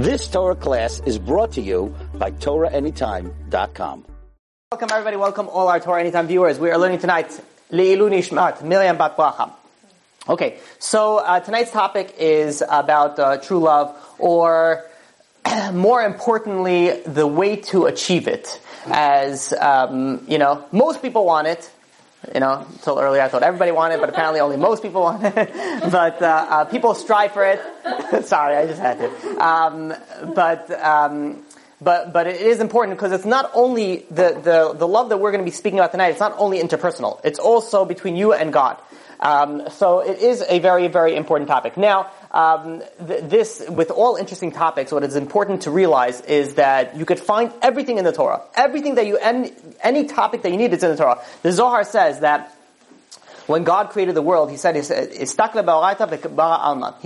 This Torah class is brought to you by TorahAnytime.com. Welcome everybody, welcome all our Torah Anytime viewers. We are learning tonight Leilu Nishmat, Miriam Bat Bracha. Okay, so uh, tonight's topic is about uh, true love, or more importantly, the way to achieve it. As um, you know, most people want it. You know, until earlier I thought everybody wanted but apparently only most people want it. but uh, uh, people strive for it. Sorry, I just had to. Um, but um, but but it is important because it's not only the, the the love that we're going to be speaking about tonight. It's not only interpersonal. It's also between you and God. Um, so it is a very very important topic. Now um, th- this, with all interesting topics, what is important to realize is that you could find everything in the Torah. Everything that you, any, any topic that you need is in the Torah. The Zohar says that when God created the world, He said, He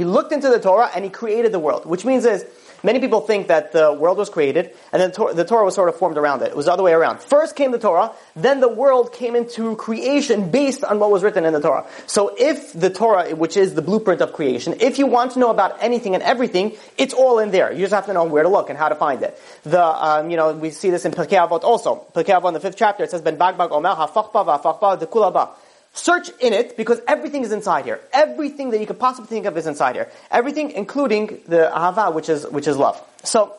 looked into the Torah and He created the world, which means is, Many people think that the world was created, and then the Torah was sort of formed around it. It was the other way around. First came the Torah, then the world came into creation based on what was written in the Torah. So if the Torah, which is the blueprint of creation, if you want to know about anything and everything, it's all in there. You just have to know where to look and how to find it. The, um, you know, we see this in Pirkei Avot also. Pirkei Avot in the fifth chapter, it says, Ben bagbag omer hafachba v'afachba de kulaba. Search in it because everything is inside here. Everything that you could possibly think of is inside here. Everything, including the ahava, which is which is love. So,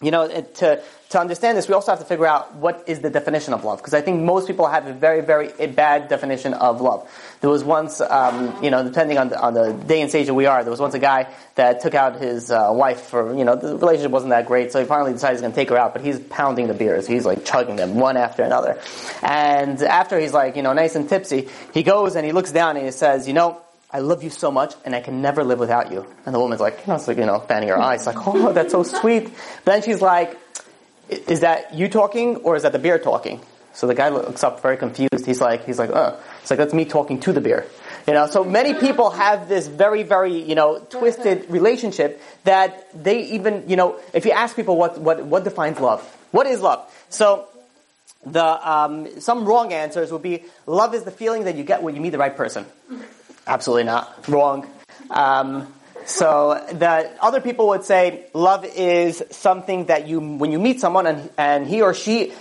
you know, to to understand this, we also have to figure out what is the definition of love because I think most people have a very very bad definition of love. There was once, um, you know, depending on the, on the day and stage that we are, there was once a guy that took out his uh, wife for, you know, the relationship wasn't that great, so he finally decided he's going to take her out, but he's pounding the beers. He's like chugging them one after another. And after he's like, you know, nice and tipsy, he goes and he looks down and he says, you know, I love you so much and I can never live without you. And the woman's like, you know, like, you know, fanning her eyes, like, oh, that's so sweet. But then she's like, is that you talking or is that the beer talking? So the guy looks up very confused. He's like, he's like, uh, it's like, that's me talking to the beer. You know, so many people have this very, very, you know, twisted relationship that they even, you know, if you ask people what, what, what defines love, what is love? So, the, um, some wrong answers would be, love is the feeling that you get when you meet the right person. Absolutely not. Wrong. Um, so the other people would say love is something that you, when you meet someone and, and he or she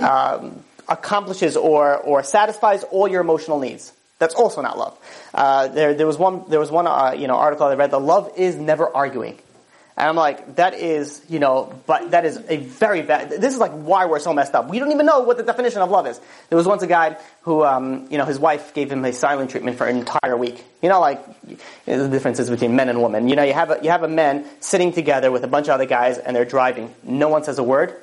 um, accomplishes or, or satisfies all your emotional needs. That's also not love. Uh, there, there was one, there was one, uh, you know, article I read that love is never arguing. And I'm like, that is, you know, but that is a very bad, this is like why we're so messed up. We don't even know what the definition of love is. There was once a guy who, um, you know, his wife gave him a silent treatment for an entire week. You know, like, the differences between men and women. You know, you have a, you have a man sitting together with a bunch of other guys and they're driving. No one says a word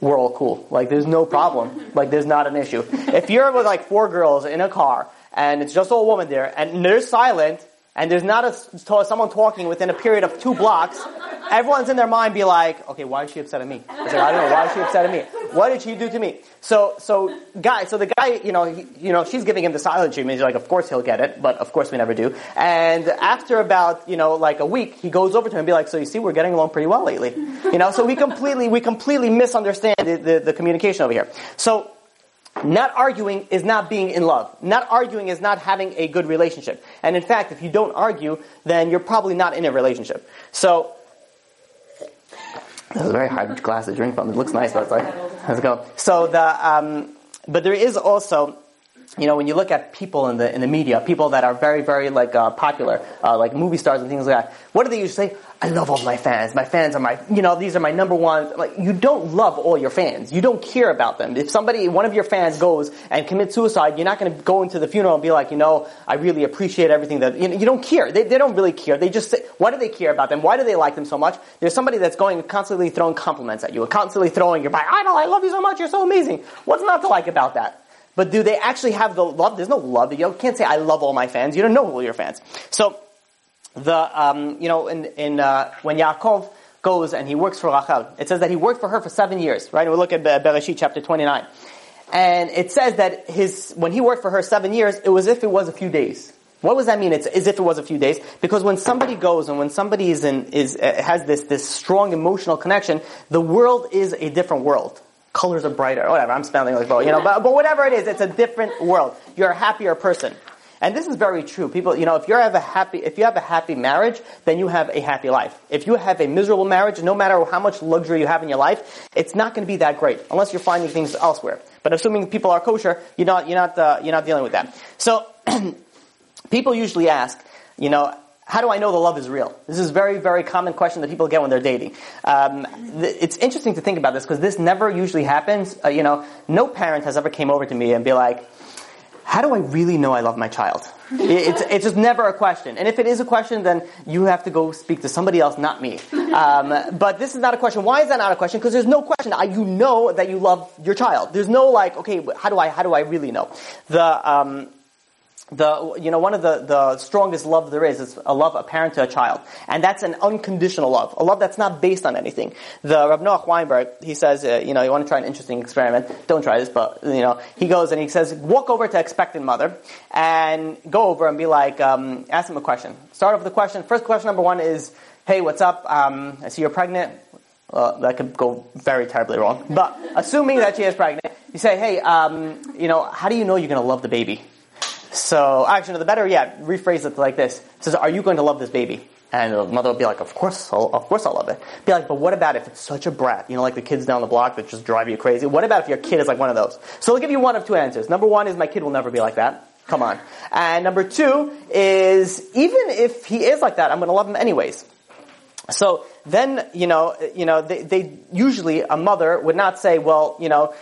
we're all cool. Like there's no problem. Like there's not an issue. If you're with like four girls in a car and it's just all women there and they're silent and there's not a, someone talking within a period of two blocks, everyone's in their mind be like, okay, why is she upset at me? Like, I don't know, why is she upset at me? What did she do to me? So, so guy, so the guy, you know, he, you know, she's giving him the silent treatment. He's like, of course he'll get it, but of course we never do. And after about, you know, like a week, he goes over to him and be like, so you see, we're getting along pretty well lately. You know, so we completely, we completely misunderstand the, the, the communication over here. So, not arguing is not being in love. Not arguing is not having a good relationship. And in fact, if you don't argue, then you're probably not in a relationship. So, this is a very hard glass to drink from. It looks nice, it's like, it go? So the, um, but there is also, you know, when you look at people in the in the media, people that are very, very like uh, popular, uh, like movie stars and things like that, what do they usually say? I love all my fans. My fans are my, you know, these are my number one. Like, you don't love all your fans. You don't care about them. If somebody, one of your fans goes and commits suicide, you're not going to go into the funeral and be like, you know, I really appreciate everything that, you know, you don't care. They, they don't really care. They just say, why do they care about them? Why do they like them so much? There's somebody that's going constantly throwing compliments at you, constantly throwing your back. I know, I love you so much. You're so amazing. What's not to like about that? But do they actually have the love? There's no love. You can't say, I love all my fans. You don't know all your fans. So, the, um, you know, in, in uh, when Yaakov goes and he works for Rachel, it says that he worked for her for seven years, right? We look at Bereshit chapter 29. And it says that his, when he worked for her seven years, it was as if it was a few days. What does that mean? It's as if it was a few days. Because when somebody goes and when somebody is in, is, uh, has this, this strong emotional connection, the world is a different world. Colors are brighter, whatever, I'm spelling like, well, you know, but, but whatever it is, it's a different world. You're a happier person. And this is very true. People, you know, if you have a happy, if you have a happy marriage, then you have a happy life. If you have a miserable marriage, no matter how much luxury you have in your life, it's not going to be that great unless you're finding things elsewhere. But assuming people are kosher, you're not, you're not, uh, you're not dealing with that. So, people usually ask, you know, how do I know the love is real? This is a very, very common question that people get when they're dating. Um, th- it's interesting to think about this because this never usually happens. Uh, you know, no parent has ever came over to me and be like, how do I really know I love my child? It's, it's just never a question. And if it is a question, then you have to go speak to somebody else, not me. Um, but this is not a question. Why is that not a question? Because there's no question. You know that you love your child. There's no like, okay, how do I, how do I really know? The, um, the you know one of the, the strongest love there is is a love a parent to a child, and that's an unconditional love, a love that's not based on anything. The Rav Noach Weinberg he says uh, you know you want to try an interesting experiment, don't try this, but you know he goes and he says walk over to expectant mother and go over and be like um, ask him a question. Start off with the question. First question number one is hey what's up? Um, I see you're pregnant. That could go very terribly wrong. But assuming that she is pregnant, you say, hey, um, you know, how do you know you're going to love the baby? So, actually, the better yeah, rephrase it like this. It says, are you going to love this baby? And the mother will be like, of course, I'll, of course I'll love it. Be like, but what about if it's such a brat? You know, like the kids down the block that just drive you crazy. What about if your kid is like one of those? So I'll give you one of two answers. Number one is my kid will never be like that. Come on. And number two is, even if he is like that, I'm going to love him anyways. So then, you know, you know, they, they usually a mother would not say, well, you know,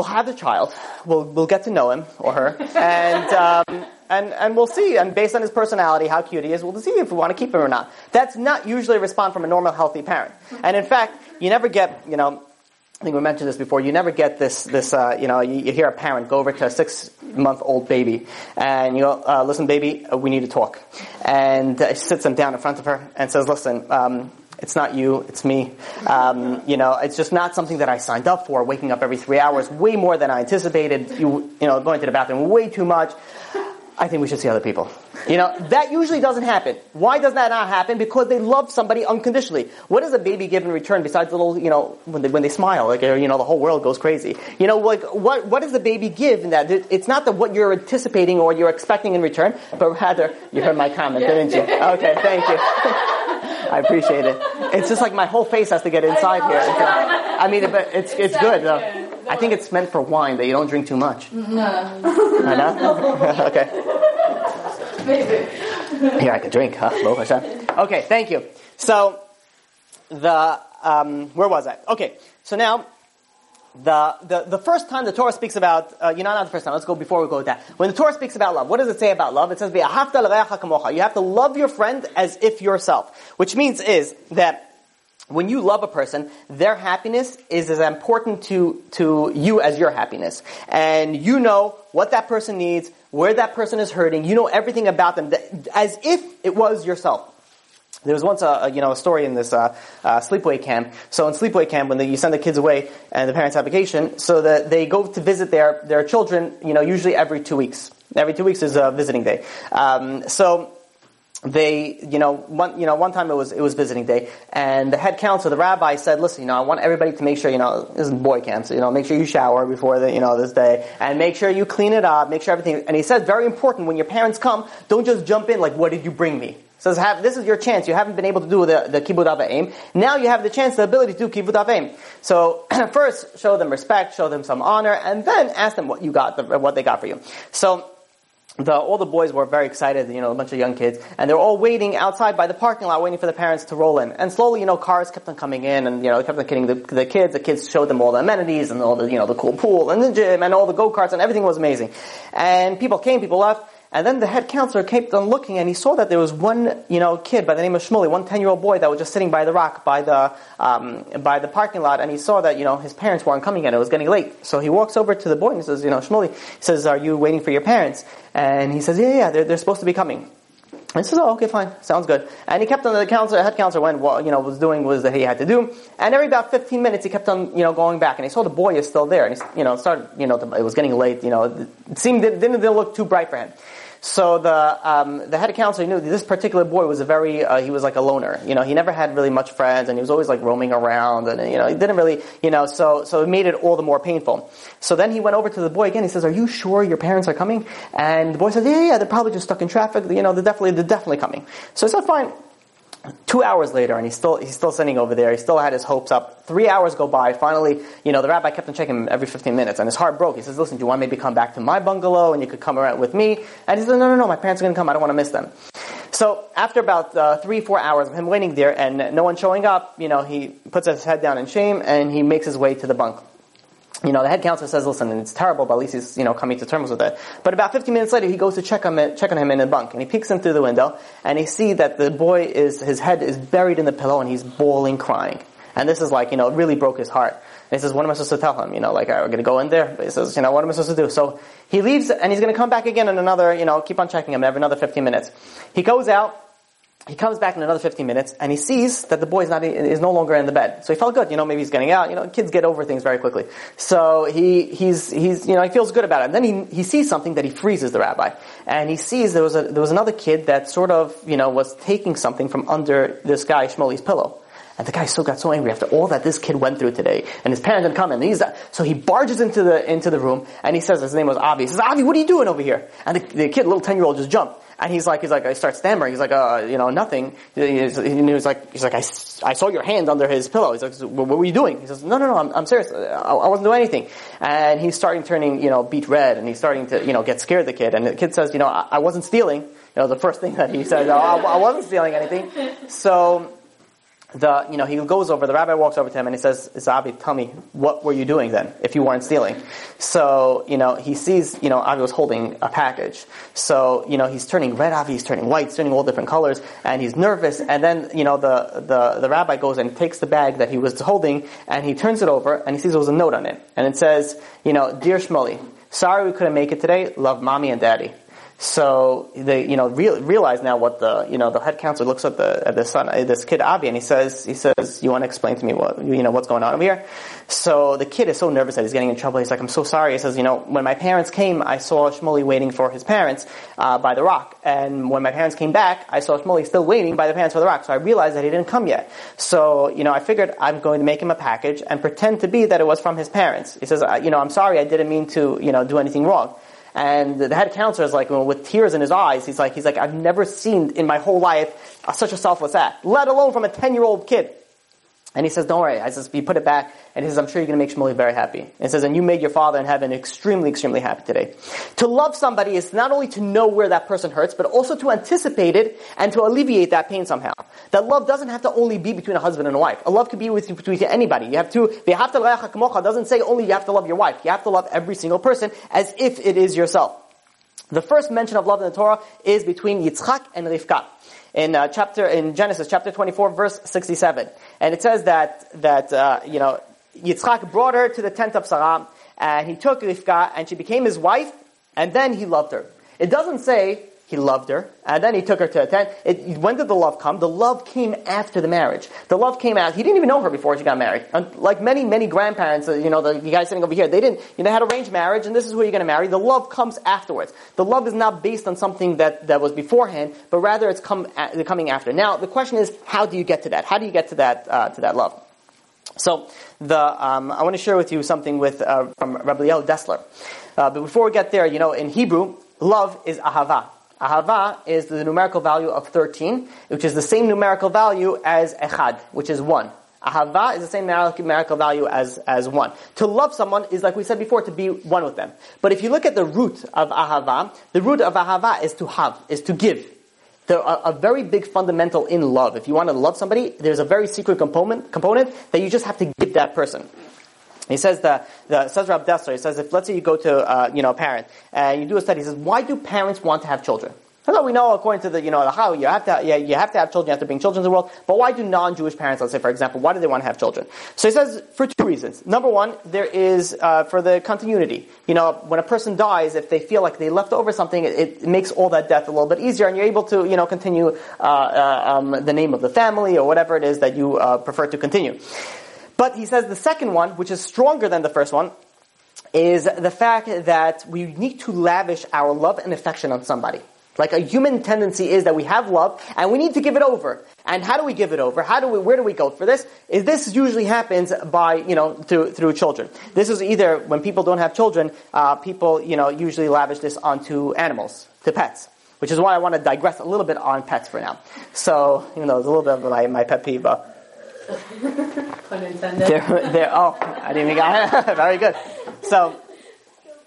we'll have the child, we'll, we'll get to know him or her, and, um, and, and we'll see, and based on his personality, how cute he is, we'll see if we want to keep him or not. That's not usually a response from a normal, healthy parent. And in fact, you never get, you know, I think we mentioned this before. You never get this, this, uh, you know, you, you, hear a parent go over to a six-month-old baby, and you go, uh, "Listen, baby, we need to talk." And uh, sits him down in front of her and says, "Listen, um, it's not you, it's me. Um, you know, it's just not something that I signed up for. Waking up every three hours, way more than I anticipated. You, you know, going to the bathroom way too much. I think we should see other people. You know, that usually doesn't happen. Why does that not happen? Because they love somebody unconditionally. What does a baby give in return besides a little, you know, when they, when they smile, like, you know, the whole world goes crazy. You know, like, what, what does the baby give in that? It's not that what you're anticipating or you're expecting in return, but rather, you heard my comment, didn't you? Okay, thank you. I appreciate it. It's just like my whole face has to get inside here. I mean, but it's, it's good though. I think it's meant for wine that you don't drink too much. No. I know? okay. Here, I can drink, huh? Okay, thank you. So, the, um, where was I? Okay, so now, the, the, the first time the Torah speaks about, uh, you know, not the first time, let's go before we go with that. When the Torah speaks about love, what does it say about love? It says, You have to love your friend as if yourself. Which means is that when you love a person, their happiness is as important to, to you as your happiness. And you know what that person needs, where that person is hurting, you know everything about them, as if it was yourself. There was once a, you know a story in this uh, uh, sleepaway camp. So in sleepaway camp, when the, you send the kids away and the parents have vacation, so that they go to visit their their children, you know, usually every two weeks. Every two weeks is a visiting day. Um, so they, you know, one, you know, one time it was, it was visiting day, and the head counselor, the rabbi said, listen, you know, I want everybody to make sure, you know, this is boy camp, so, you know, make sure you shower before the, you know, this day, and make sure you clean it up, make sure everything, and he said, very important, when your parents come, don't just jump in like, what did you bring me? Says, have, this is your chance. You haven't been able to do the, the kibbud aim. Now you have the chance, the ability to do kibbud aim. So, first, show them respect, show them some honor, and then ask them what you got, what they got for you. So, the, all the boys were very excited, you know, a bunch of young kids, and they're all waiting outside by the parking lot, waiting for the parents to roll in. And slowly, you know, cars kept on coming in, and you know, kept on getting the, the kids. The kids showed them all the amenities and all the, you know, the cool pool and the gym and all the go karts and everything was amazing. And people came, people left, and then the head counselor kept on looking and he saw that there was one, you know, kid by the name of Shmuley, one 10-year-old boy that was just sitting by the rock, by the, um, by the parking lot, and he saw that, you know, his parents weren't coming yet, it was getting late. So he walks over to the boy and he says, you know, Shmuley, he says, are you waiting for your parents? And he says, yeah, yeah, they're, they're supposed to be coming. And he says, "Oh, okay, fine, sounds good." And he kept on. The counselor, head counselor, went, what you know, was doing was that he had to do. And every about 15 minutes, he kept on, you know, going back. And he saw the boy is still there. And he, you know, started, you know, it was getting late. You know, it seemed it didn't, didn't look too bright for him. So the um, the head of council knew this particular boy was a very uh, he was like a loner. You know, he never had really much friends, and he was always like roaming around, and you know, he didn't really, you know, so so it made it all the more painful. So then he went over to the boy again. He says, "Are you sure your parents are coming?" And the boy says, "Yeah, yeah, they're probably just stuck in traffic. You know, they're definitely they're definitely coming." So I said, "Fine." Two hours later, and he's still he's still sitting over there. He still had his hopes up. Three hours go by. Finally, you know, the rabbi kept on checking him every 15 minutes, and his heart broke. He says, "Listen, do you want maybe come back to my bungalow, and you could come around with me?" And he says, "No, no, no. My parents are going to come. I don't want to miss them." So after about uh, three, four hours of him waiting there, and no one showing up, you know, he puts his head down in shame, and he makes his way to the bunk you know, the head counselor says, listen, and it's terrible, but at least he's, you know, coming to terms with it. But about 15 minutes later, he goes to check on, check on him in the bunk, and he peeks in through the window, and he sees that the boy is, his head is buried in the pillow, and he's bawling, crying. And this is like, you know, it really broke his heart. And he says, what am I supposed to tell him? You know, like, I'm gonna go in there? But he says, you know, what am I supposed to do? So he leaves, and he's gonna come back again in another, you know, keep on checking him every another 15 minutes. He goes out, he comes back in another 15 minutes and he sees that the boy is not is no longer in the bed. So he felt good. You know, maybe he's getting out. You know, kids get over things very quickly. So he he's he's you know he feels good about it. And then he he sees something that he freezes the rabbi, and he sees there was a there was another kid that sort of you know was taking something from under this guy Shmuley's pillow. And the guy still got so angry after all that this kid went through today, and his parents didn't come in. He's so he barges into the into the room, and he says his name was Avi. He says, "Avi, what are you doing over here?" And the, the kid, little ten year old, just jumped. And he's like, he's like, I start stammering. He's like, uh, you know, nothing. He's, he's like, he's like, I, I saw your hand under his pillow. He's like, what were you doing? He says, no, no, no, I'm, I'm serious. I, I wasn't doing anything. And he's starting turning, you know, beet red, and he's starting to, you know, get scared. The kid, and the kid says, you know, I, I wasn't stealing. You know, the first thing that he says, oh, I, I wasn't stealing anything. So the, you know, he goes over, the rabbi walks over to him and he says, Zabi, tell me, what were you doing then, if you weren't stealing? So, you know, he sees, you know, Avi was holding a package. So, you know, he's turning red, Avi, he's turning white, he's turning all different colors, and he's nervous, and then, you know, the, the, the rabbi goes and takes the bag that he was holding, and he turns it over, and he sees there was a note on it. And it says, you know, Dear Shmuley, sorry we couldn't make it today, love mommy and daddy. So they, you know, real, realize now what the, you know, the head counselor looks at the at this son, this kid Avi, and he says, he says, "You want to explain to me what, you know, what's going on over here?" So the kid is so nervous that he's getting in trouble. He's like, "I'm so sorry." He says, "You know, when my parents came, I saw Shmuley waiting for his parents uh, by the rock, and when my parents came back, I saw Shmuley still waiting by the parents for the rock. So I realized that he didn't come yet. So, you know, I figured I'm going to make him a package and pretend to be that it was from his parents." He says, "You know, I'm sorry, I didn't mean to, you know, do anything wrong." And the head counselor is like, well, with tears in his eyes, he's like, he's like, I've never seen in my whole life uh, such a selfless act, let alone from a 10 year old kid. And he says, don't worry. I says, you put it back. And he says, I'm sure you're going to make Shmuley very happy. And he says, and you made your father in heaven extremely, extremely happy today. To love somebody is not only to know where that person hurts, but also to anticipate it and to alleviate that pain somehow. That love doesn't have to only be between a husband and a wife. A love could be with, between anybody. You have to, doesn't say only you have to love your wife. You have to love every single person as if it is yourself. The first mention of love in the Torah is between Yitzchak and Rivka in uh, chapter in Genesis chapter 24 verse 67 and it says that that uh, you know Yitzchak brought her to the tent of Sarah and he took Rivka and she became his wife and then he loved her. It doesn't say he loved her, and then he took her to a tent. It, when did the love come? The love came after the marriage. The love came out. He didn't even know her before she got married. And like many, many grandparents, uh, you know, the, the guys sitting over here, they didn't, you know, had arranged marriage, and this is who you're going to marry. The love comes afterwards. The love is not based on something that, that was beforehand, but rather it's come, uh, coming after. Now, the question is, how do you get to that? How do you get to that, uh, to that love? So, the, um, I want to share with you something with, uh, from Rabbi Liel Dessler. Uh, but before we get there, you know, in Hebrew, love is ahava. Ahava is the numerical value of 13, which is the same numerical value as Echad, which is 1. Ahava is the same numerical value as, as 1. To love someone is, like we said before, to be one with them. But if you look at the root of Ahava, the root of Ahava is to have, is to give. There are a very big fundamental in love. If you want to love somebody, there's a very secret component, component that you just have to give that person. He says that the says Rav Dessler, he says if let's say you go to uh, you know a parent and you do a study, he says why do parents want to have children? Although we know according to the you know the how you have to yeah, you have to have children, you have to bring children into the world. But why do non-Jewish parents, let's say for example, why do they want to have children? So he says for two reasons. Number one, there is uh, for the continuity. You know, when a person dies, if they feel like they left over something, it, it makes all that death a little bit easier, and you're able to you know continue uh, uh um, the name of the family or whatever it is that you uh, prefer to continue. But he says the second one, which is stronger than the first one, is the fact that we need to lavish our love and affection on somebody. Like a human tendency is that we have love and we need to give it over. And how do we give it over? How do we, where do we go for this? Is this usually happens by, you know, through, through children. This is either when people don't have children, uh, people, you know, usually lavish this onto animals, to pets. Which is why I want to digress a little bit on pets for now. So, even though it's a little bit of my, my pet peeve. They're, they're, oh, I didn't even get it. Very good. So,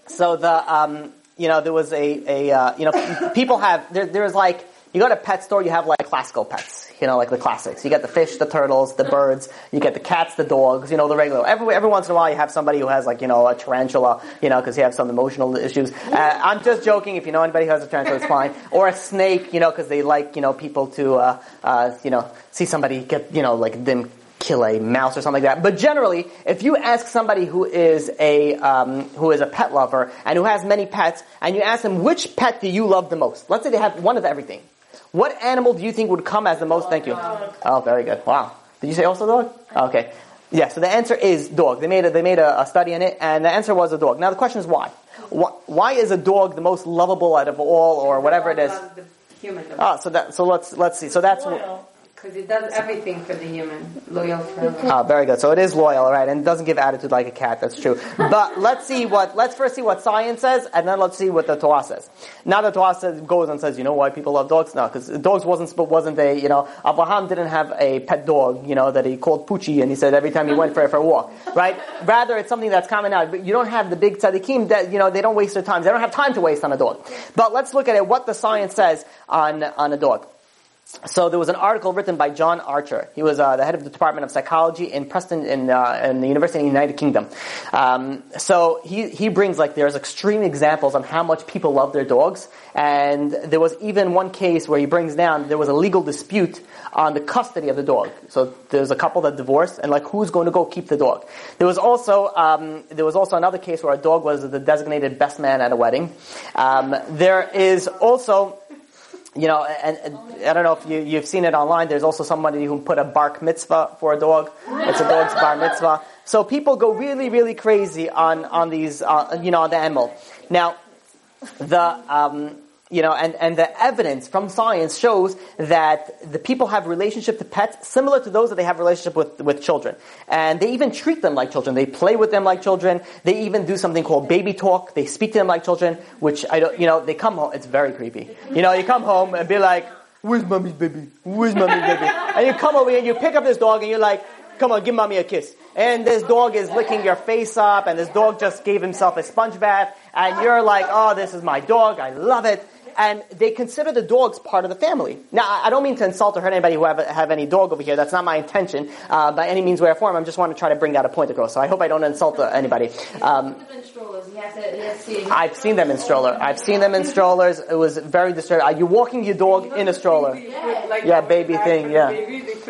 so the, um, you know, there was a, a uh, you know, people have, there, there's like, you go to a pet store, you have like classical pets, you know, like the classics. You get the fish, the turtles, the birds, you get the cats, the dogs, you know, the regular. Every, every once in a while you have somebody who has like, you know, a tarantula, you know, because you have some emotional issues. Uh, I'm just joking. If you know anybody who has a tarantula, it's fine. Or a snake, you know, because they like, you know, people to, uh, uh, you know, see somebody get, you know, like them kill a mouse or something like that. But generally, if you ask somebody who is a um, who is a pet lover and who has many pets, and you ask them which pet do you love the most, let's say they have one of everything. What animal do you think would come as the most? Thank you. Oh, very good. Wow. Did you say also dog? Okay. Yeah. So the answer is dog. They made a, they made a, a study in it, and the answer was a dog. Now the question is why? Why why? is a dog the most lovable out of all, or whatever it is? Ah, so that so let's let's see. So that's. Because it does everything for the human, loyal forever. Ah, very good. So it is loyal, right? And it doesn't give attitude like a cat. That's true. But let's see what. Let's first see what science says, and then let's see what the Torah says. Now the Torah says, goes and says, you know why people love dogs? No, because dogs wasn't wasn't a you know Abraham didn't have a pet dog you know that he called Pucci, and he said every time he went for for a walk, right? Rather, it's something that's common out. But you don't have the big tzaddikim that you know they don't waste their time. They don't have time to waste on a dog. But let's look at it. What the science says on on a dog. So there was an article written by John Archer. He was uh, the head of the Department of Psychology in Preston, in, uh, in the University of the United Kingdom. Um, so he he brings like there's extreme examples on how much people love their dogs, and there was even one case where he brings down there was a legal dispute on the custody of the dog. So there's a couple that divorced, and like who's going to go keep the dog? There was also um, there was also another case where a dog was the designated best man at a wedding. Um, there is also you know, and, and, I don't know if you, you've seen it online. There's also somebody who put a bark mitzvah for a dog. It's a dog's bar mitzvah. So people go really, really crazy on on these, uh, you know, on the animal. Now, the um, you know, and, and the evidence from science shows that the people have relationship to pets similar to those that they have relationship with, with children. And they even treat them like children. They play with them like children. They even do something called baby talk. They speak to them like children, which I don't, you know, they come home, it's very creepy. You know, you come home and be like, where's mommy's baby? Where's mommy's baby? And you come over and you pick up this dog and you're like, come on, give mommy a kiss. And this dog is licking your face up and this dog just gave himself a sponge bath and you're like, oh, this is my dog. I love it and they consider the dogs part of the family. Now, I don't mean to insult or hurt anybody who have, have any dog over here. That's not my intention uh, by any means, way, or form. I am just want to try to bring that a point across. So I hope I don't insult uh, anybody. Um, I've seen them in stroller. I've seen them in strollers. It was very disturbing. Are you walking your dog in a stroller? Yeah, baby thing. Yeah,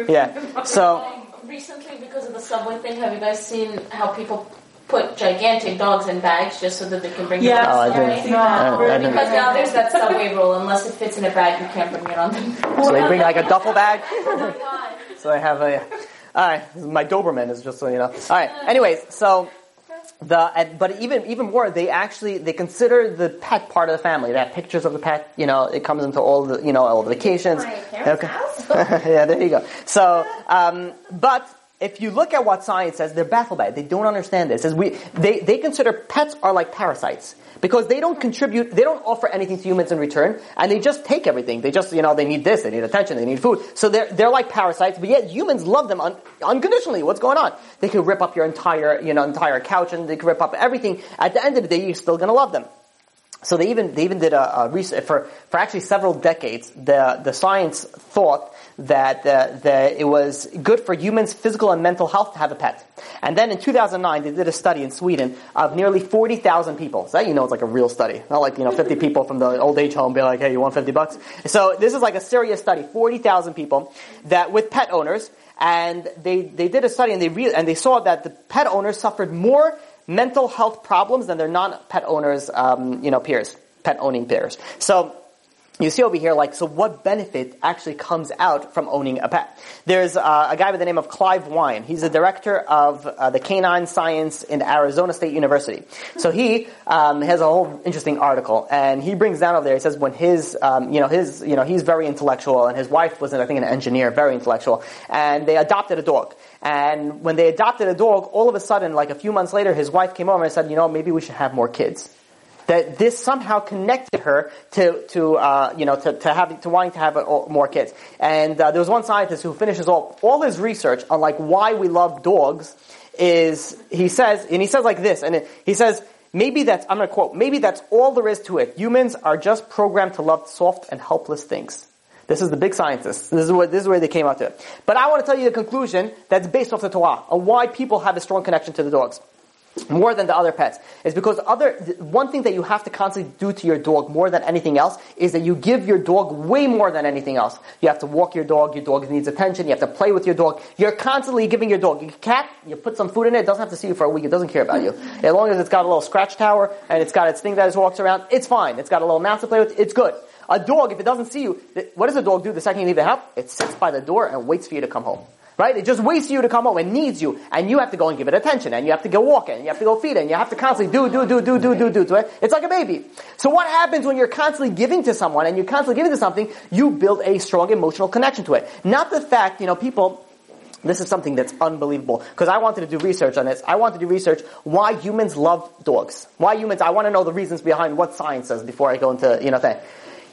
yeah. So recently, because of the subway thing, have you guys seen how people put gigantic dogs in bags just so that they can bring Yeah. them Oh, I didn't. Yeah. I didn't- Because now there's that subway rule. Unless it fits in a bag, you can't bring it on them. So they bring like a duffel bag. so I have a. All right, my Doberman is just so you know. All right. Anyways, so the but even even more, they actually they consider the pet part of the family. They have pictures of the pet. You know, it comes into all the you know all the vacations. House. yeah, there you go. So, um, but if you look at what science says, they're baffled by it. They don't understand this. As we, they, they consider pets are like parasites because they don't contribute, they don't offer anything to humans in return, and they just take everything. They just, you know, they need this, they need attention, they need food. So they're, they're like parasites, but yet humans love them un, unconditionally. What's going on? They could rip up your entire, you know, entire couch, and they could rip up everything. At the end of the day, you're still gonna love them. So they even they even did a, a research for for actually several decades. The the science thought that uh, that it was good for humans' physical and mental health to have a pet. And then in 2009, they did a study in Sweden of nearly 40,000 people. So that you know it's like a real study, not like you know 50 people from the old age home be like, hey, you want 50 bucks? So this is like a serious study, 40,000 people that with pet owners, and they they did a study and they re- and they saw that the pet owners suffered more mental health problems than their non-pet owners, um, you know, peers, pet owning peers. So you see over here, like, so what benefit actually comes out from owning a pet? There's uh, a guy by the name of Clive Wynne. He's the director of uh, the canine science in Arizona State University. So he um, has a whole interesting article, and he brings down over there. He says when his, um, you know, his, you know, he's very intellectual, and his wife was, I think, an engineer, very intellectual, and they adopted a dog. And when they adopted a dog, all of a sudden, like a few months later, his wife came over and said, you know, maybe we should have more kids that this somehow connected her to, to uh, you know, to, to, having, to wanting to have a, more kids. And uh, there was one scientist who finishes all, all his research on like why we love dogs is, he says, and he says like this, and it, he says, maybe that's, I'm going to quote, maybe that's all there is to it. Humans are just programmed to love soft and helpless things. This is the big scientists. This is, what, this is where they came out to it. But I want to tell you the conclusion that's based off the Torah on why people have a strong connection to the dogs more than the other pets is because other one thing that you have to constantly do to your dog more than anything else is that you give your dog way more than anything else. You have to walk your dog. Your dog needs attention. You have to play with your dog. You're constantly giving your dog. Your cat, you put some food in it. It doesn't have to see you for a week. It doesn't care about you. As long as it's got a little scratch tower and it's got its thing that it walks around, it's fine. It's got a little mouse to play with. It's good. A dog, if it doesn't see you, what does a dog do the second you leave the house? It sits by the door and waits for you to come home. Right? It just waits for you to come home and needs you, and you have to go and give it attention, and you have to go walk it, and you have to go feed it, and you have to constantly do, do, do, do, do, do, do to it. It's like a baby. So what happens when you're constantly giving to someone, and you're constantly giving to something, you build a strong emotional connection to it. Not the fact, you know, people, this is something that's unbelievable. Because I wanted to do research on this. I wanted to do research why humans love dogs. Why humans, I want to know the reasons behind what science says before I go into, you know, that.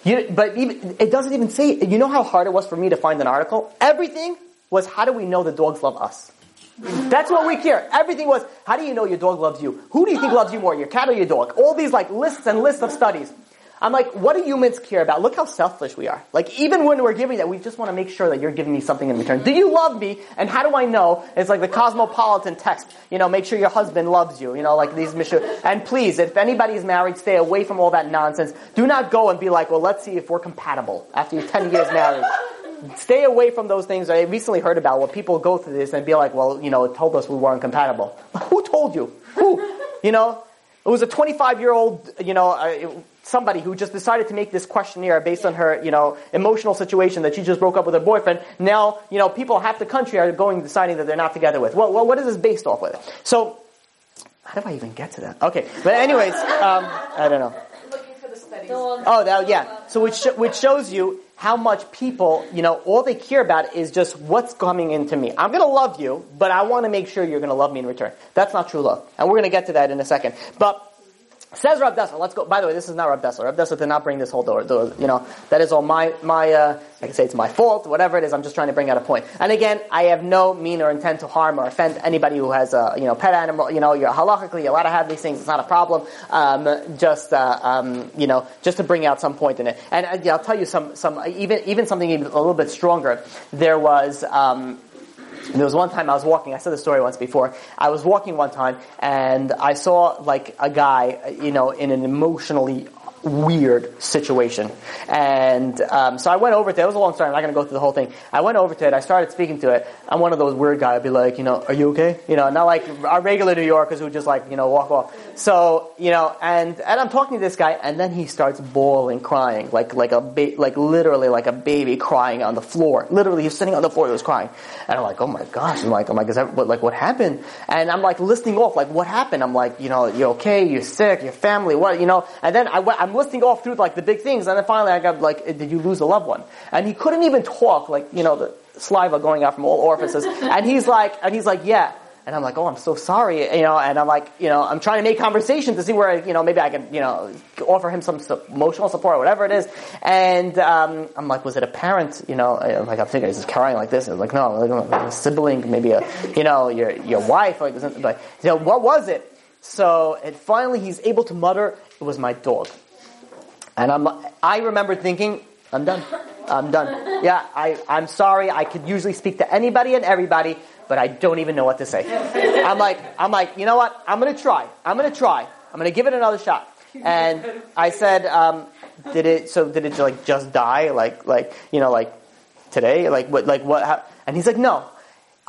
You, but even, it doesn't even say, you know how hard it was for me to find an article? Everything was how do we know the dogs love us? That's what we care. Everything was, how do you know your dog loves you? Who do you think loves you more, your cat or your dog? All these like lists and lists of studies. I'm like, what do humans care about? Look how selfish we are. Like, even when we're giving that, we just want to make sure that you're giving me something in return. Do you love me? And how do I know? It's like the cosmopolitan text. You know, make sure your husband loves you. You know, like these mission. And please, if anybody is married, stay away from all that nonsense. Do not go and be like, well, let's see if we're compatible after you're 10 years married stay away from those things. I recently heard about where people go through this and be like, well, you know, it told us we weren't compatible. Who told you? Who? You know, it was a 25 year old, you know, somebody who just decided to make this questionnaire based on her, you know, emotional situation that she just broke up with her boyfriend. Now, you know, people half the country are going deciding that they're not together with. Well, well what is this based off with? So, how do I even get to that? Okay, but anyways, um, I don't know. Looking for the studies. Oh, that, yeah. So which which shows you how much people, you know, all they care about is just what's coming into me. I'm going to love you, but I want to make sure you're going to love me in return. That's not true love. And we're going to get to that in a second. But Says Rav Dessler. Let's go. By the way, this is not Rav Dessler. Rav Dessler did not bring this whole door. You know, that is all my my. Uh, I can say it's my fault. Whatever it is, I'm just trying to bring out a point. And again, I have no mean or intent to harm or offend anybody who has a you know pet animal. You know, you're halachically allowed to have these things. It's not a problem. Um, just uh, um, you know, just to bring out some point in it. And uh, I'll tell you some some even even something even a little bit stronger. There was. Um, there was one time I was walking, I said the story once before. I was walking one time and I saw like a guy, you know, in an emotionally weird situation. And um, so I went over to it. It was a long story. I'm not going to go through the whole thing. I went over to it. I started speaking to it. I'm one of those weird guys. I'd be like, you know, are you okay? You know, not like our regular New Yorkers who just like, you know, walk off. So, you know, and, and I'm talking to this guy and then he starts bawling, crying, like, like a ba- like literally like a baby crying on the floor. Literally, he's sitting on the floor, he was crying. And I'm like, oh my gosh. I'm like, I'm like, is that what, like, what happened? And I'm like listing off, like, what happened? I'm like, you know, you're okay, you're sick, your family, what, you know, and then I, I'm listing off through like the big things, and then finally I got like, did you lose a loved one? And he couldn't even talk, like, you know, the saliva going out from all orifices. and he's like, and he's like, yeah. And I'm like, oh, I'm so sorry, you know, and I'm like, you know, I'm trying to make conversation to see where, you know, maybe I can, you know, offer him some emotional support or whatever it is. And um, I'm like, was it a parent, you know, I'm like, I'm thinking, is this crying like this? And like, no, like a sibling, maybe a, you know, your, your wife, like, like, you know, what was it? So, and finally he's able to mutter, it was my dog. And I'm, I remember thinking, I'm done. I'm done. Yeah, I, I'm sorry. I could usually speak to anybody and everybody, but I don't even know what to say. I'm like, I'm like, you know what? I'm gonna try. I'm gonna try. I'm gonna give it another shot. And I said, um, did it? So did it like just die? Like, like you know, like today? Like what? Like what? How? And he's like, no,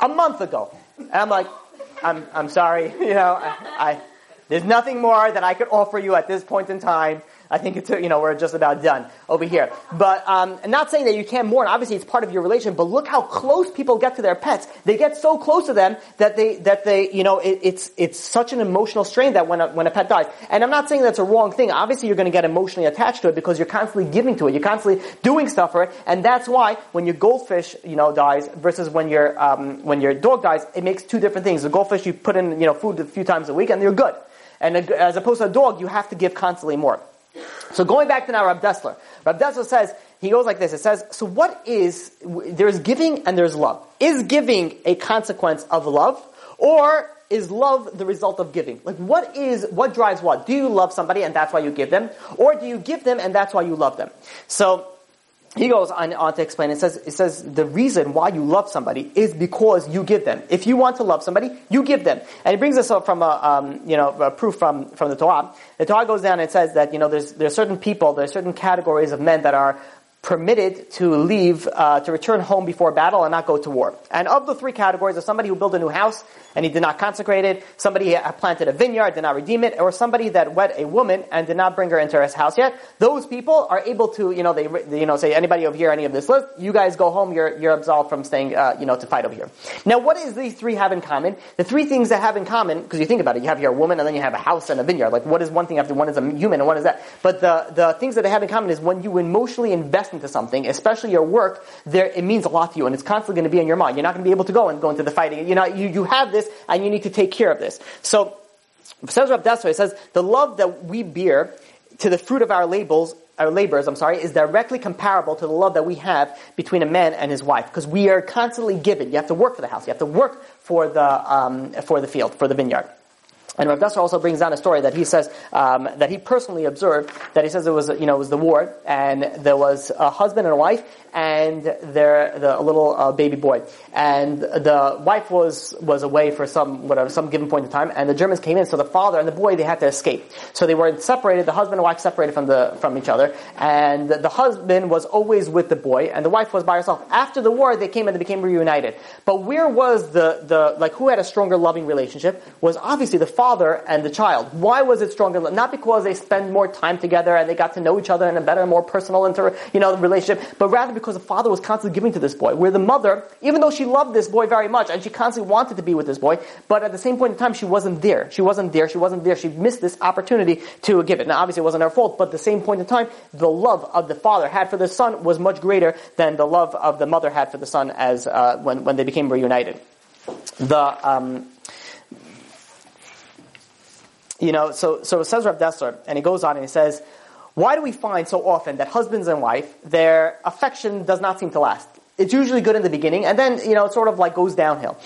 a month ago. And I'm like, I'm, I'm sorry. You know, I, I there's nothing more that I could offer you at this point in time. I think it's, you know, we're just about done over here. But, um, I'm not saying that you can't mourn. Obviously, it's part of your relation, but look how close people get to their pets. They get so close to them that they, that they, you know, it, it's, it's such an emotional strain that when a, when a pet dies. And I'm not saying that's a wrong thing. Obviously, you're going to get emotionally attached to it because you're constantly giving to it. You're constantly doing stuff for it. And that's why when your goldfish, you know, dies versus when your, um, when your dog dies, it makes two different things. The goldfish, you put in, you know, food a few times a week and you're good. And as opposed to a dog, you have to give constantly more. So going back to now Rav Dessler. Rav Dessler says, he goes like this. It says, so what is, there's giving and there's love. Is giving a consequence of love? Or is love the result of giving? Like what is, what drives what? Do you love somebody and that's why you give them? Or do you give them and that's why you love them? So, he goes on, on, to explain. It says, it says the reason why you love somebody is because you give them. If you want to love somebody, you give them. And he brings us up from a, um, you know, a proof from, from the Torah. The Torah goes down and says that, you know, there's, there's certain people, there's certain categories of men that are permitted to leave, uh, to return home before battle and not go to war. And of the three categories, there's somebody who built a new house and he did not consecrate it, somebody planted a vineyard, did not redeem it, or somebody that wed a woman and did not bring her into his house yet. Those people are able to, you know, they, you know, say anybody over here, any of this list, you guys go home, you're, you're absolved from staying, uh, you know, to fight over here. Now, what does these three have in common? The three things that have in common, because you think about it, you have your woman and then you have a house and a vineyard. Like, what is one thing after one is a human and one is that? But the, the things that they have in common is when you emotionally invest into something, especially your work, there, it means a lot to you and it's constantly going to be in your mind. You're not going to be able to go and go into the fighting. You know, you, you have this and you need to take care of this. So, says Rav Dessler, it says, the love that we bear to the fruit of our labels our labors, I'm sorry, is directly comparable to the love that we have between a man and his wife, because we are constantly given. You have to work for the house. You have to work for the um, for the field, for the vineyard. And Rav Dessler also brings down a story that he says um, that he personally observed. That he says it was you know it was the war, and there was a husband and a wife, and their the, a little uh, baby boy, and the wife was was away for some whatever some given point in time, and the Germans came in. So the father and the boy they had to escape. So they were separated. The husband and wife separated from the from each other, and the husband was always with the boy, and the wife was by herself. After the war, they came and they became reunited. But where was the the like who had a stronger loving relationship was obviously the father and the child. Why was it stronger? Not because they spend more time together and they got to know each other in a better, more personal, inter, you know, relationship, but rather because the father was constantly giving to this boy. Where the mother, even though she loved this boy very much and she constantly wanted to be with this boy, but at the same point in time, she wasn't there. She wasn't there. She wasn't there. She missed this opportunity to give it. Now, obviously, it wasn't her fault, but at the same point in time, the love of the father had for the son was much greater than the love of the mother had for the son as uh, when when they became reunited. The um, you know, so, so it says Rav Dessler, and he goes on and he says, why do we find so often that husbands and wife, their affection does not seem to last? It's usually good in the beginning, and then, you know, it sort of like goes downhill.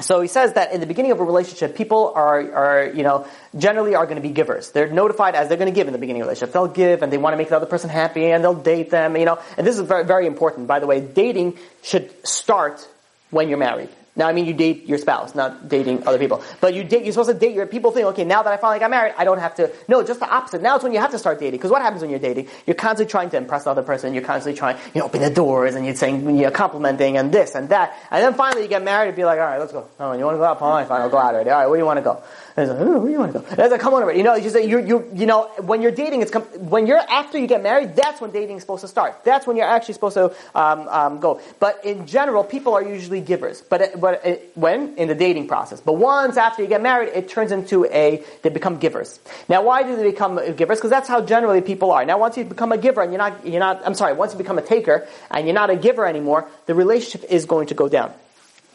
So he says that in the beginning of a relationship, people are, are, you know, generally are going to be givers. They're notified as they're going to give in the beginning of a relationship. They'll give and they want to make the other person happy and they'll date them, you know. And this is very, very important, by the way. Dating should start when you're married. Now, I mean, you date your spouse, not dating other people. But you date, you're supposed to date your, people think, okay, now that I finally got married, I don't have to, no, just the opposite. Now it's when you have to start dating. Because what happens when you're dating? You're constantly trying to impress the other person, you're constantly trying, you know, open the doors, and you're saying, you're complimenting, and this and that. And then finally you get married and be like, alright, let's go. Oh, you want to go out? Fine, fine, I'll go out already. Alright, where do you want to go? And like, oh, where do you want to go? And like, come on over. You know, you say, you, you, you know, when you're dating, it's, com- when you're, after you get married, that's when dating is supposed to start. That's when you're actually supposed to, um, um, go. But in general, people are usually givers. But, it, but it, when? In the dating process. But once after you get married, it turns into a, they become givers. Now, why do they become givers? Because that's how generally people are. Now, once you become a giver and you're not, you're not, I'm sorry, once you become a taker and you're not a giver anymore, the relationship is going to go down.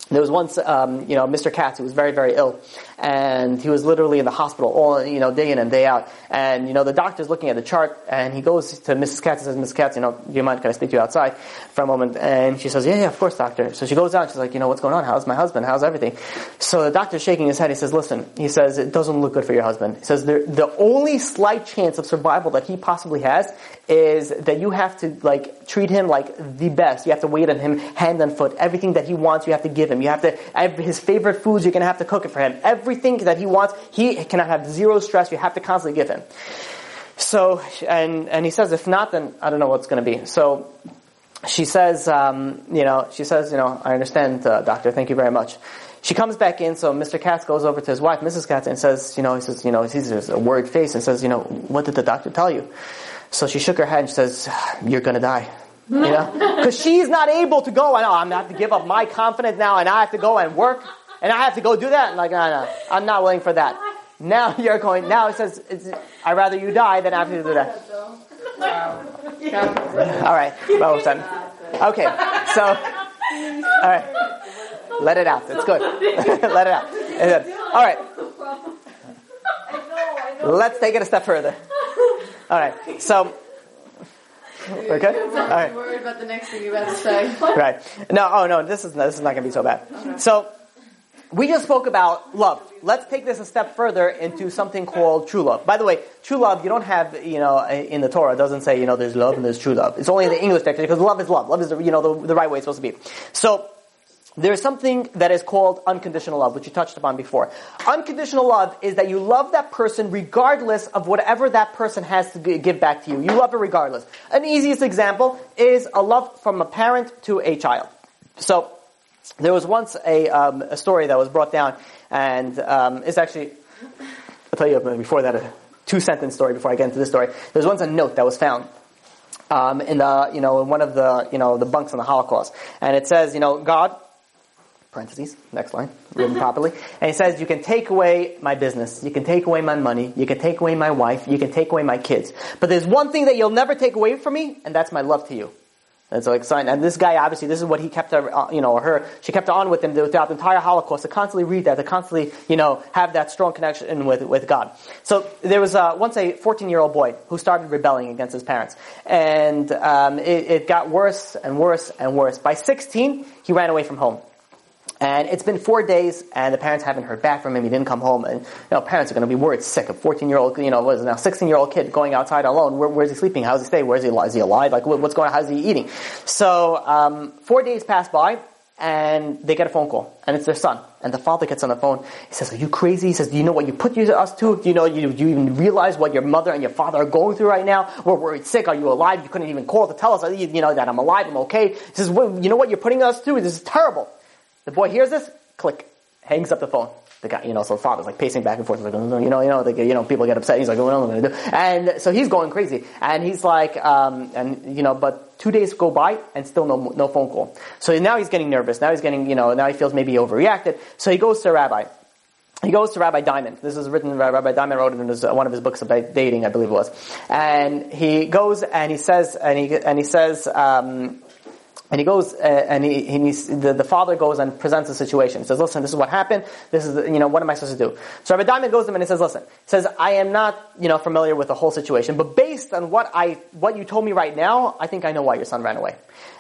There was once, um, you know, Mr. Katz who was very, very ill, and he was literally in the hospital all, you know, day in and day out. And you know, the doctor's looking at the chart, and he goes to Mrs. Katz and says, "Mrs. Katz, you know, do you mind? Can I speak to you outside for a moment?" And she says, "Yeah, yeah, of course, doctor." So she goes out. She's like, "You know, what's going on? How's my husband? How's everything?" So the doctor's shaking his head. He says, "Listen," he says, "it doesn't look good for your husband." He says, "The only slight chance of survival that he possibly has is that you have to like treat him like the best. You have to wait on him hand and foot. Everything that he wants, you have to give him. You have to his favorite foods. You're gonna have to cook it for him. Everything that he wants, he cannot have zero stress. You have to constantly give him." So, and and he says, if not, then I don't know what's going to be. So she says, um, you know, she says, you know, I understand, uh, doctor, thank you very much. She comes back in, so Mr. Katz goes over to his wife, Mrs. Katz, and says, you know, he says, you know, he sees a worried face and says, you know, what did the doctor tell you? So she shook her head and she says, you're gonna die. You know? Because she's not able to go, and oh, I'm gonna have to give up my confidence now, and I have to go and work, and I have to go do that. And like, no, no, uh, I'm not willing for that. Now you're going, now it says, it's, I'd rather you die than have to do that. All right. Well done. Okay. So, all right. Let it out. It's good. Let it out. It's good. All right. Let's take it a step further. All right. So, we're good. All right. I'm worried about the next thing you're about to say. Right. No. Oh no. This is this is not going to be so bad. So, we just spoke about love. Let's take this a step further into something called true love. By the way, true love you don't have, you know, in the Torah. Doesn't say, you know, there's love and there's true love. It's only in the English dictionary because love is love. Love is, you know, the, the right way it's supposed to be. So, there's something that is called unconditional love, which you touched upon before. Unconditional love is that you love that person regardless of whatever that person has to give back to you. You love it regardless. An easiest example is a love from a parent to a child. So, there was once a, um, a story that was brought down, and um, it's actually, I'll tell you before that, a two sentence story before I get into this story. There was once a note that was found um, in the, you know, in one of the, you know, the bunks in the Holocaust, and it says, you know, God, parentheses, next line, written properly, and it says, you can take away my business, you can take away my money, you can take away my wife, you can take away my kids, but there's one thing that you'll never take away from me, and that's my love to you. And so exciting. And this guy, obviously, this is what he kept her, uh, you know, her, she kept on with him throughout the entire Holocaust to constantly read that, to constantly, you know, have that strong connection with, with God. So there was uh, once a 14 year old boy who started rebelling against his parents. And um, it, it got worse and worse and worse. By 16, he ran away from home. And it's been four days, and the parents haven't heard back from him. He didn't come home, and you know, parents are going to be worried, sick. A 14 year old, you know, it now, 16 year old kid going outside alone. Where, where's he sleeping? How's he staying? Where's he? Is he alive? Like, what's going on? How's he eating? So, um, four days pass by, and they get a phone call, and it's their son. And the father gets on the phone. He says, "Are you crazy?" He says, "Do you know what you put us to? Do you know? You, do you even realize what your mother and your father are going through right now? We're worried sick. Are you alive? You couldn't even call to tell us, you know, that I'm alive. I'm okay." He says, well, "You know what you're putting us through? This is terrible." The boy hears this, click, hangs up the phone. The guy, you know, so the father's like pacing back and forth, like, you know, you know, you know, people get upset. He's like, what am I to do? And so he's going crazy. And he's like, um, and, you know, but two days go by and still no, no phone call. So now he's getting nervous. Now he's getting, you know, now he feels maybe overreacted. So he goes to a rabbi. He goes to Rabbi Diamond. This is written, by Rabbi Diamond wrote it in his, one of his books about dating, I believe it was. And he goes and he says, and he, and he says, um, and he goes, uh, and he, he the, the father goes and presents the situation. He says, listen, this is what happened. This is, the, you know, what am I supposed to do? So Rabbi Diamond goes to him and he says, listen, he says, I am not, you know, familiar with the whole situation, but based on what I, what you told me right now, I think I know why your son ran away.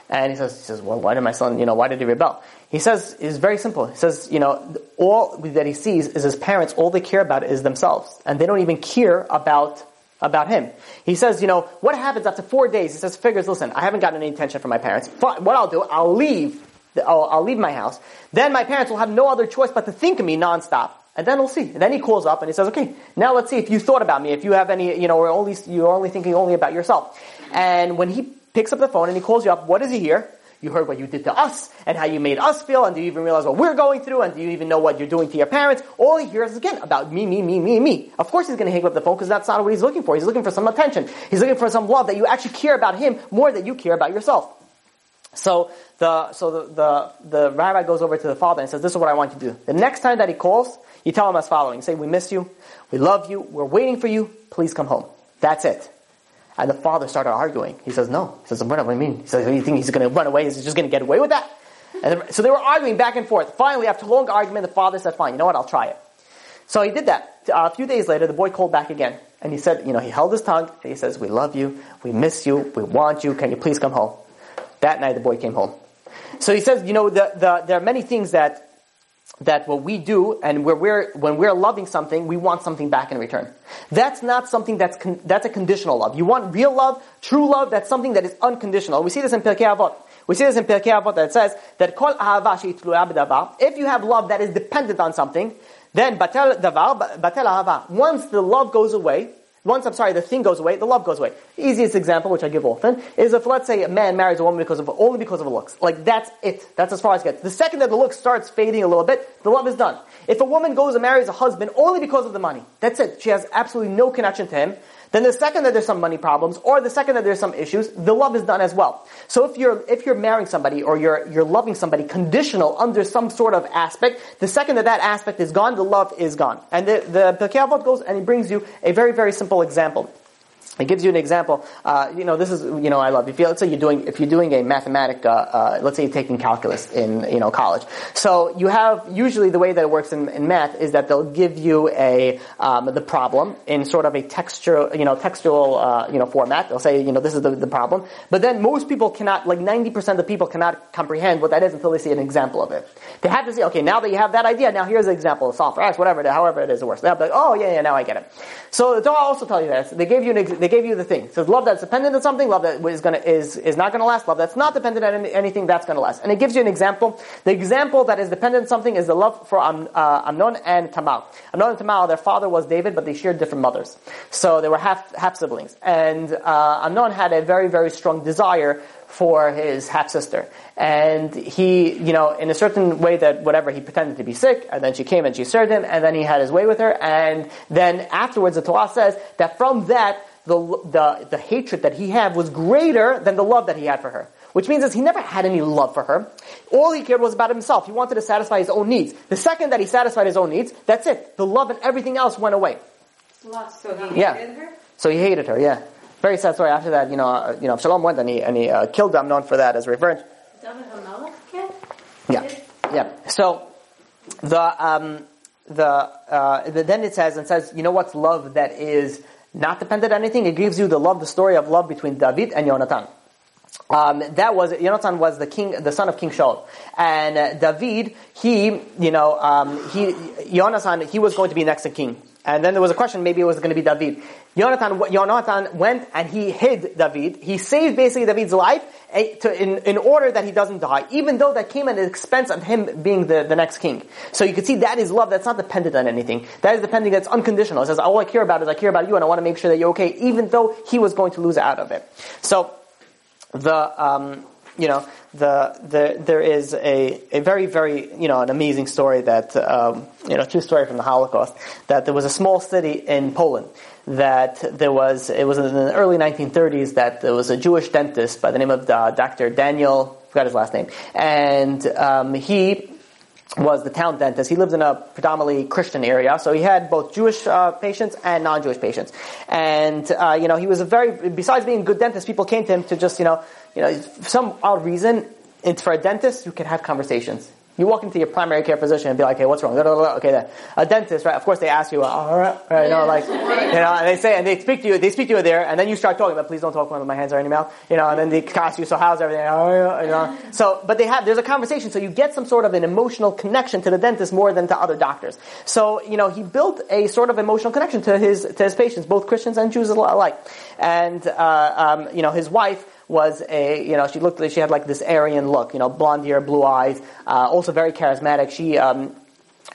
And he says, he says, well, why did my son, you know, why did he rebel? He says, it's very simple. He says, you know, all that he sees is his parents, all they care about is themselves. And they don't even care about about him. He says, you know, what happens after four days? He says, figures, listen, I haven't gotten any attention from my parents. Fine, what I'll do, I'll leave, I'll, I'll, leave my house. Then my parents will have no other choice but to think of me nonstop. And then we'll see. And then he calls up and he says, okay, now let's see if you thought about me, if you have any, you know, or only, you're only thinking only about yourself. And when he picks up the phone and he calls you up, what does he hear? You heard what you did to us and how you made us feel and do you even realize what we're going through and do you even know what you're doing to your parents? All he hears is again about me, me, me, me, me. Of course he's going to hang up the phone because that's not what he's looking for. He's looking for some attention. He's looking for some love that you actually care about him more than you care about yourself. So the so the, the, the rabbi goes over to the father and says, This is what I want you to do. The next time that he calls, you tell him as following. Say, We miss you, we love you, we're waiting for you, please come home. That's it. And the father started arguing. He says, no. He says, what do I mean? He says, you think he's going to run away? Is he just going to get away with that? And so they were arguing back and forth. Finally, after a long argument, the father said, fine, you know what, I'll try it. So he did that. Uh, a few days later, the boy called back again. And he said, you know, he held his tongue. He says, we love you. We miss you. We want you. Can you please come home? That night, the boy came home. So he says, you know, the, the, there are many things that that what we do and where we're, when we're loving something, we want something back in return. That's not something that's, con- that's a conditional love. You want real love, true love, that's something that is unconditional. We see this in Pirkei Avot. We see this in Pirkei Avot that says that kol if you have love that is dependent on something, then batel davar, batel ahava. Once the love goes away, once I'm sorry, the thing goes away, the love goes away. Easiest example, which I give often, is if let's say a man marries a woman because of only because of looks. Like that's it. That's as far as it gets. The second that the look starts fading a little bit, the love is done. If a woman goes and marries a husband only because of the money, that's it. She has absolutely no connection to him. Then the second that there's some money problems, or the second that there's some issues, the love is done as well. So if you're if you're marrying somebody or you're you're loving somebody conditional under some sort of aspect, the second that that aspect is gone, the love is gone. And the the Avot goes and he brings you a very very simple example. It gives you an example. Uh, you know, this is you know I love. If you let's say you're doing if you're doing a mathematic, uh, uh, let's say you're taking calculus in you know college. So you have usually the way that it works in, in math is that they'll give you a um, the problem in sort of a textual you know textual uh, you know format. They'll say you know this is the, the problem, but then most people cannot like ninety percent of people cannot comprehend what that is until they see an example of it. They have to say okay now that you have that idea now here's an example solve for x whatever however it is it works. They'll be like oh yeah yeah now I get it. So the Torah also tell you this. They gave you an ex- they gave you the thing. So love that's dependent on something, love that is gonna is is not gonna last, love that's not dependent on any, anything that's gonna last. And it gives you an example. The example that is dependent on something is the love for Am, uh, Amnon and Tamar. Amnon and Tamar, their father was David, but they shared different mothers, so they were half half siblings. And uh, Amnon had a very very strong desire for his half sister. And he, you know, in a certain way that whatever, he pretended to be sick, and then she came and she served him, and then he had his way with her, and then afterwards the Torah says that from that, the, the, the hatred that he had was greater than the love that he had for her. Which means that he never had any love for her. All he cared was about himself. He wanted to satisfy his own needs. The second that he satisfied his own needs, that's it. The love and everything else went away. So he Yeah. hated her? So he hated her, yeah. Very sad story. After that, you know, uh, you know, Shalom went and he, and he uh, killed Amnon for that as revenge. Yeah, yeah. So the um, the, uh, the then it says and says, you know what's love that is not dependent on anything? It gives you the love, the story of love between David and Yonatan. Um, that was Yonatan was the king, the son of King Shaul, and uh, David. He, you know, um, he Yonatan. He was going to be next in king, and then there was a question. Maybe it was going to be David. Yonatan, Yonatan went and he hid David. He saved basically David's life eh, in, in order that he doesn't die, even though that came at the expense of him being the, the next king. So you can see that is love that's not dependent on anything. That is dependent, that's unconditional. It says, all I care about is I care about you and I want to make sure that you're okay, even though he was going to lose out of it. So, the, um, you know, the, the, there is a, a very, very, you know, an amazing story that, um, you know, true story from the Holocaust, that there was a small city in Poland that there was, it was in the early 1930s that there was a Jewish dentist by the name of uh, Dr. Daniel, forgot his last name, and um, he was the town dentist. He lived in a predominantly Christian area, so he had both Jewish uh, patients and non-Jewish patients. And uh, you know, he was a very. Besides being a good dentist, people came to him to just you know, you know, for some odd reason, it's for a dentist you can have conversations. You walk into your primary care physician and be like, "Hey, what's wrong?" Blah, blah, blah. Okay, then a dentist, right? Of course, they ask you, "All right," right? You know, like, you know, and they say, and they speak to you, they speak to you there, and then you start talking, but please don't talk when my hands are in your mouth, you know, and then they ask you, "So how's everything?" Oh, you know, so, but they have, there's a conversation, so you get some sort of an emotional connection to the dentist more than to other doctors. So, you know, he built a sort of emotional connection to his to his patients, both Christians and Jews alike, and uh, um, you know, his wife was a, you know, she looked, like she had like this Aryan look, you know, blonde hair, blue eyes, uh, also very charismatic. She, um,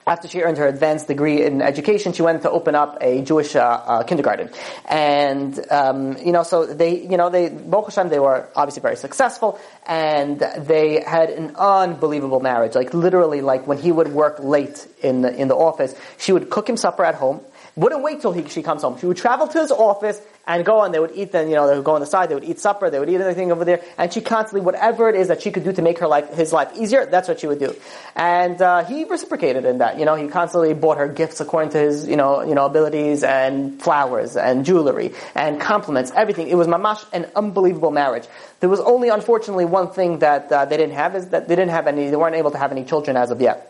after she earned her advanced degree in education, she went to open up a Jewish uh, uh, kindergarten, and um, you know, so they, you know, they, Baruch they were obviously very successful, and they had an unbelievable marriage. Like literally, like when he would work late in the in the office, she would cook him supper at home. Wouldn't wait till he, she comes home. She would travel to his office and go and they would eat then, you know, they would go on the side, they would eat supper, they would eat anything over there, and she constantly, whatever it is that she could do to make her life, his life easier, that's what she would do. And, uh, he reciprocated in that, you know, he constantly bought her gifts according to his, you know, you know, abilities and flowers and jewelry and compliments, everything. It was mamash an unbelievable marriage. There was only, unfortunately, one thing that uh, they didn't have is that they didn't have any, they weren't able to have any children as of yet.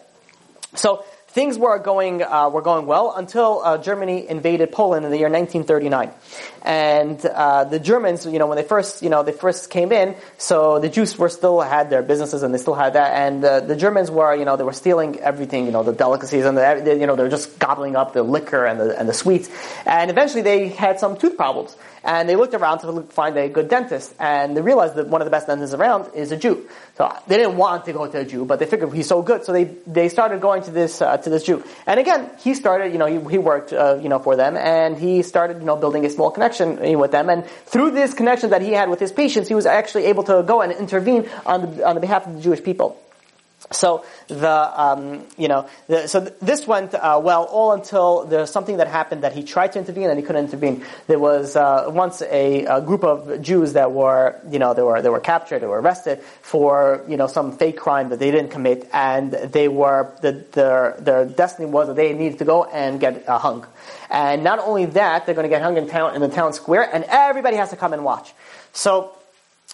So, things were going uh, were going well until uh, Germany invaded Poland in the year 1939, and uh, the Germans, you know, when they first you know they first came in, so the Jews were still had their businesses and they still had that, and uh, the Germans were you know they were stealing everything, you know, the delicacies and the, you know they were just gobbling up the liquor and the and the sweets, and eventually they had some tooth problems. And they looked around to find a good dentist, and they realized that one of the best dentists around is a Jew. So they didn't want to go to a Jew, but they figured he's so good, so they they started going to this uh, to this Jew. And again, he started, you know, he, he worked, uh, you know, for them, and he started, you know, building a small connection uh, with them. And through this connection that he had with his patients, he was actually able to go and intervene on the on the behalf of the Jewish people. So the um, you know the, so th- this went uh, well all until there's something that happened that he tried to intervene and he couldn't intervene. There was uh, once a, a, group of Jews that were you know they were they were captured, they were arrested for you know some fake crime that they didn't commit, and they were the, their their destiny was that they needed to go and get uh, hung. And not only that, they're going to get hung in town in the town square, and everybody has to come and watch. So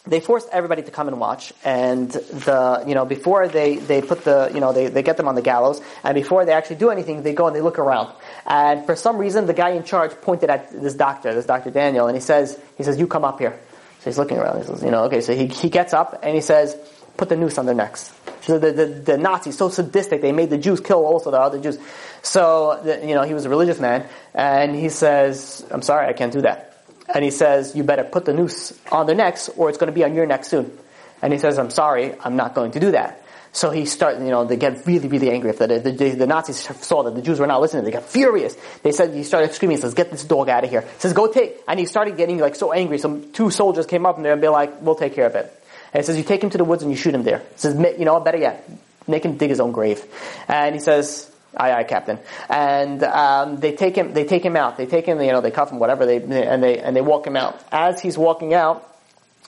they forced everybody to come and watch, and the you know before they they put the you know they, they get them on the gallows, and before they actually do anything, they go and they look around, and for some reason the guy in charge pointed at this doctor, this Doctor Daniel, and he says he says you come up here. So he's looking around. He says you know okay, so he he gets up and he says put the noose on their necks. So the, the, the Nazis so sadistic they made the Jews kill also the other Jews. So the, you know he was a religious man, and he says I'm sorry I can't do that and he says, you better put the noose on their necks or it's going to be on your neck soon. And he says, I'm sorry, I'm not going to do that. So he started, you know, they get really, really angry. If the, the, the, Nazis saw that the Jews were not listening, they got furious. They said, he started screaming, he says, get this dog out of here. He says, go take, and he started getting like so angry. Some two soldiers came up and they're like, we'll take care of it. And he says, you take him to the woods and you shoot him there. He says, you know, better yet, make him dig his own grave. And he says, Aye, aye, Captain. And um, they take him. They take him out. They take him. You know, they cuff him, whatever. They and they and they walk him out. As he's walking out,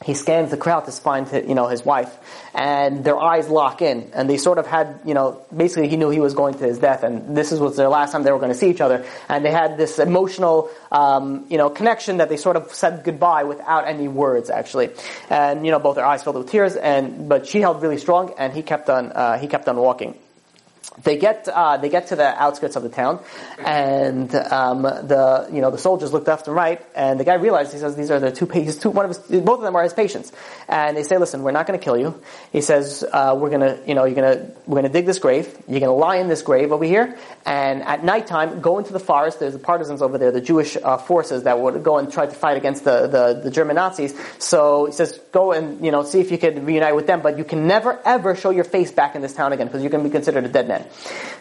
he scans the crowd to find you know his wife, and their eyes lock in, and they sort of had you know basically he knew he was going to his death, and this was their last time they were going to see each other, and they had this emotional um, you know connection that they sort of said goodbye without any words actually, and you know both their eyes filled with tears, and but she held really strong, and he kept on uh, he kept on walking they get uh, they get to the outskirts of the town, and um, the you know the soldiers look left and right, and the guy realizes he says these are the two his two one of his both of them are his patients, and they say, listen, we're not going to kill you. He says uh, we're gonna you know you're gonna we're gonna dig this grave. You're gonna lie in this grave over here, and at nighttime go into the forest. There's the partisans over there, the Jewish uh, forces that would go and try to fight against the, the the German Nazis. So he says go and you know see if you can reunite with them, but you can never ever show your face back in this town again because you're to be considered a dead man.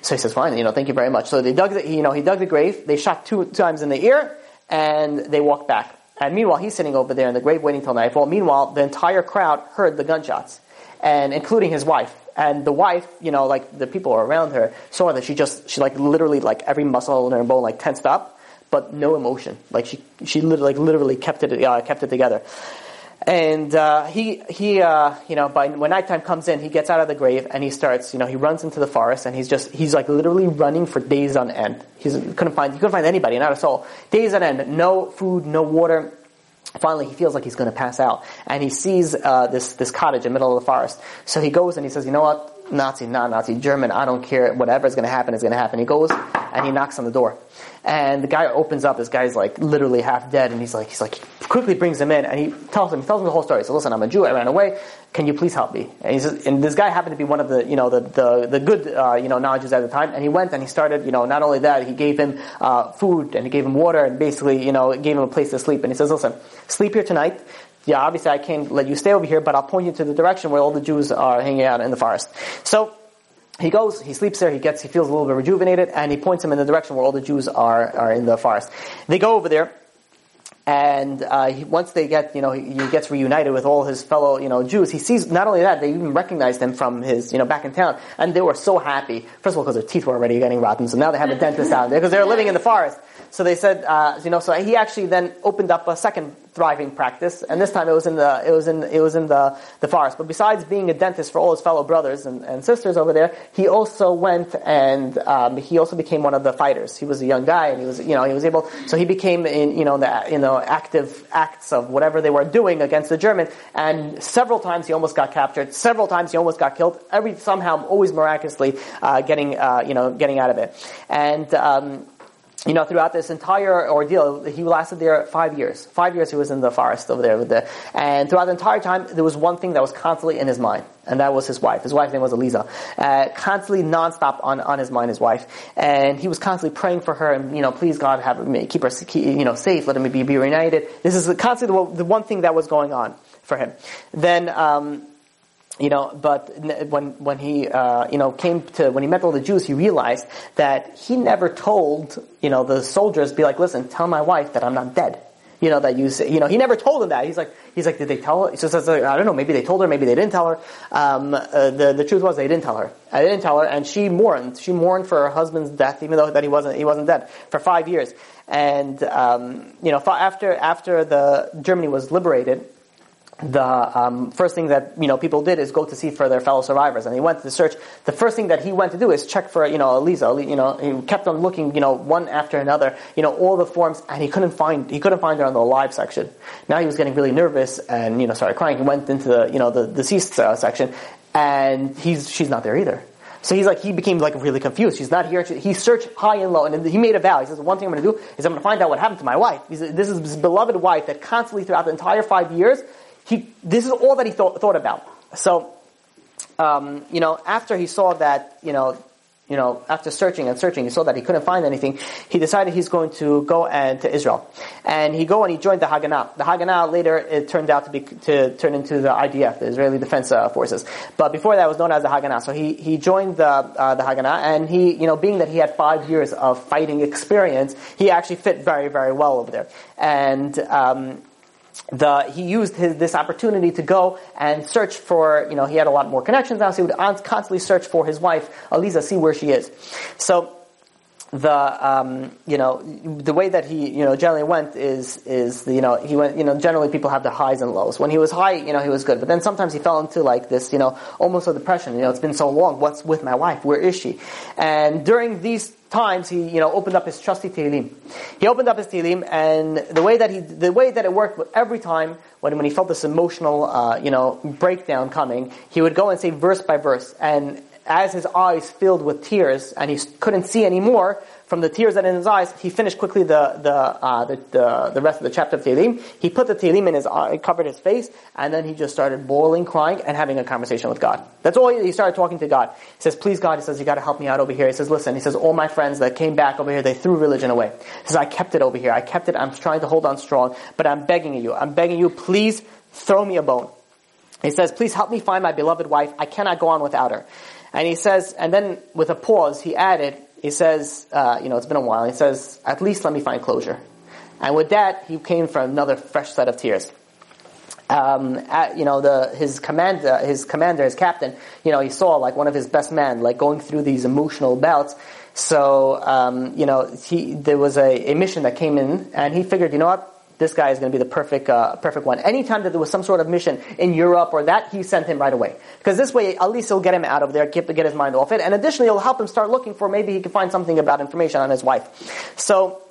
So he says, fine, you know, thank you very much. So they dug the, you know, he dug the grave, they shot two times in the ear, and they walked back. And meanwhile, he's sitting over there in the grave waiting till nightfall. Meanwhile, the entire crowd heard the gunshots, and including his wife. And the wife, you know, like the people around her saw that she just, she like literally like every muscle in her bone like tensed up, but no emotion. Like she, she literally, like literally kept it, uh, kept it together. And uh, he, he, uh, you know, by when nighttime comes in, he gets out of the grave and he starts, you know, he runs into the forest and he's just, he's like literally running for days on end. He couldn't find, he couldn't find anybody, not a soul. Days on end, no food, no water. Finally, he feels like he's going to pass out, and he sees uh, this this cottage in the middle of the forest. So he goes and he says, "You know what? Nazi, not Nazi, German. I don't care. Whatever is going to happen is going to happen." He goes and he knocks on the door. And the guy opens up. This guy's like literally half dead, and he's like, he's like, quickly brings him in, and he tells him, he tells him the whole story. So listen, I'm a Jew. I ran away. Can you please help me? And, says, and this guy happened to be one of the, you know, the the, the good, uh, you know, knowledges at the time. And he went and he started, you know, not only that, he gave him uh, food and he gave him water and basically, you know, gave him a place to sleep. And he says, listen, sleep here tonight yeah, obviously I can't let you stay over here, but I'll point you to the direction where all the Jews are hanging out in the forest. So he goes, he sleeps there, he gets, he feels a little bit rejuvenated, and he points him in the direction where all the Jews are, are in the forest. They go over there, and uh, he, once they get, you know, he, he, gets reunited with all his fellow, you know, Jews. He sees not only that they even recognized him from his, you know, back in town, and they were so happy. First of all, because their teeth were already getting rotten, so now they have a dentist out there because they're living in the forest. So they said, uh, you know, so he actually then opened up a second thriving practice, and this time it was in the it was in it was in the, the forest. But besides being a dentist for all his fellow brothers and, and sisters over there, he also went and um, he also became one of the fighters. He was a young guy, and he was you know he was able so he became in you know the you know active acts of whatever they were doing against the Germans. And several times he almost got captured. Several times he almost got killed. Every somehow always miraculously uh, getting uh, you know getting out of it. And um, you know, throughout this entire ordeal, he lasted there five years. Five years he was in the forest over there with the, and throughout the entire time, there was one thing that was constantly in his mind, and that was his wife. His wife's name was Eliza. Uh, constantly, nonstop on, on his mind, his wife. And he was constantly praying for her, and, you know, please God, have me, keep her, you know, safe, let him be, be reunited. This is constantly the, the one thing that was going on for him. Then, um, you know, but when when he uh, you know came to when he met all the Jews, he realized that he never told you know the soldiers be like, listen, tell my wife that I'm not dead. You know that you say, you know he never told them that. He's like he's like, did they tell her? He says, I don't know. Maybe they told her. Maybe they didn't tell her. Um, uh, the the truth was they didn't tell her. I didn't tell her, and she mourned. She mourned for her husband's death, even though that he wasn't he wasn't dead for five years. And um, you know after after the Germany was liberated the um, first thing that you know people did is go to see for their fellow survivors, and he went to search. The first thing that he went to do is check for you know Elisa. You know he kept on looking you know one after another. You know all the forms, and he couldn't find he couldn't find her on the alive section. Now he was getting really nervous and you know started crying. He went into the you know the deceased uh, section, and he's she's not there either. So he's like, he became like really confused. She's not here. He searched high and low, and he made a vow. He says, one thing I'm going to do is I'm going to find out what happened to my wife. Said, this is his beloved wife that constantly throughout the entire five years he, this is all that he thought, thought about. So, um, you know, after he saw that, you know, you know, after searching and searching, he saw that he couldn't find anything. He decided he's going to go and to Israel, and he go and he joined the Haganah. The Haganah later it turned out to be to turn into the IDF, the Israeli Defense uh, Forces. But before that, was known as the Haganah. So he he joined the uh, the Haganah, and he you know being that he had five years of fighting experience, he actually fit very very well over there, and. Um, the, he used his, this opportunity to go and search for, you know, he had a lot more connections now, so he would constantly search for his wife, Aliza, see where she is. So, the um, you know the way that he you know generally went is is you know he went you know generally people have the highs and lows. When he was high, you know he was good, but then sometimes he fell into like this you know almost a depression. You know it's been so long. What's with my wife? Where is she? And during these times, he you know opened up his trusty Tehillim. He opened up his Tehillim, and the way that he the way that it worked every time when when he felt this emotional uh, you know breakdown coming, he would go and say verse by verse and as his eyes filled with tears and he couldn't see anymore from the tears that in his eyes, he finished quickly the the, uh, the, the, the, rest of the chapter of Tehillim. He put the Tehillim in his eye, covered his face, and then he just started boiling, crying, and having a conversation with God. That's all he, he started talking to God. He says, please God, he says, you gotta help me out over here. He says, listen, he says, all my friends that came back over here, they threw religion away. He says, I kept it over here. I kept it. I'm trying to hold on strong, but I'm begging you. I'm begging you, please throw me a bone. He says, please help me find my beloved wife. I cannot go on without her. And he says, and then with a pause, he added, he says, uh, you know, it's been a while. He says, at least let me find closure. And with that, he came for another fresh set of tears. Um, at, you know, the, his commander, his commander, his captain, you know, he saw like one of his best men, like going through these emotional bouts. So, um, you know, he, there was a, a mission that came in, and he figured, you know what, this guy is going to be the perfect, uh, perfect one. Anytime that there was some sort of mission in Europe or that, he sent him right away. Because this way, at least he'll get him out of there, get, get his mind off it, and additionally, it'll help him start looking for maybe he can find something about information on his wife. So,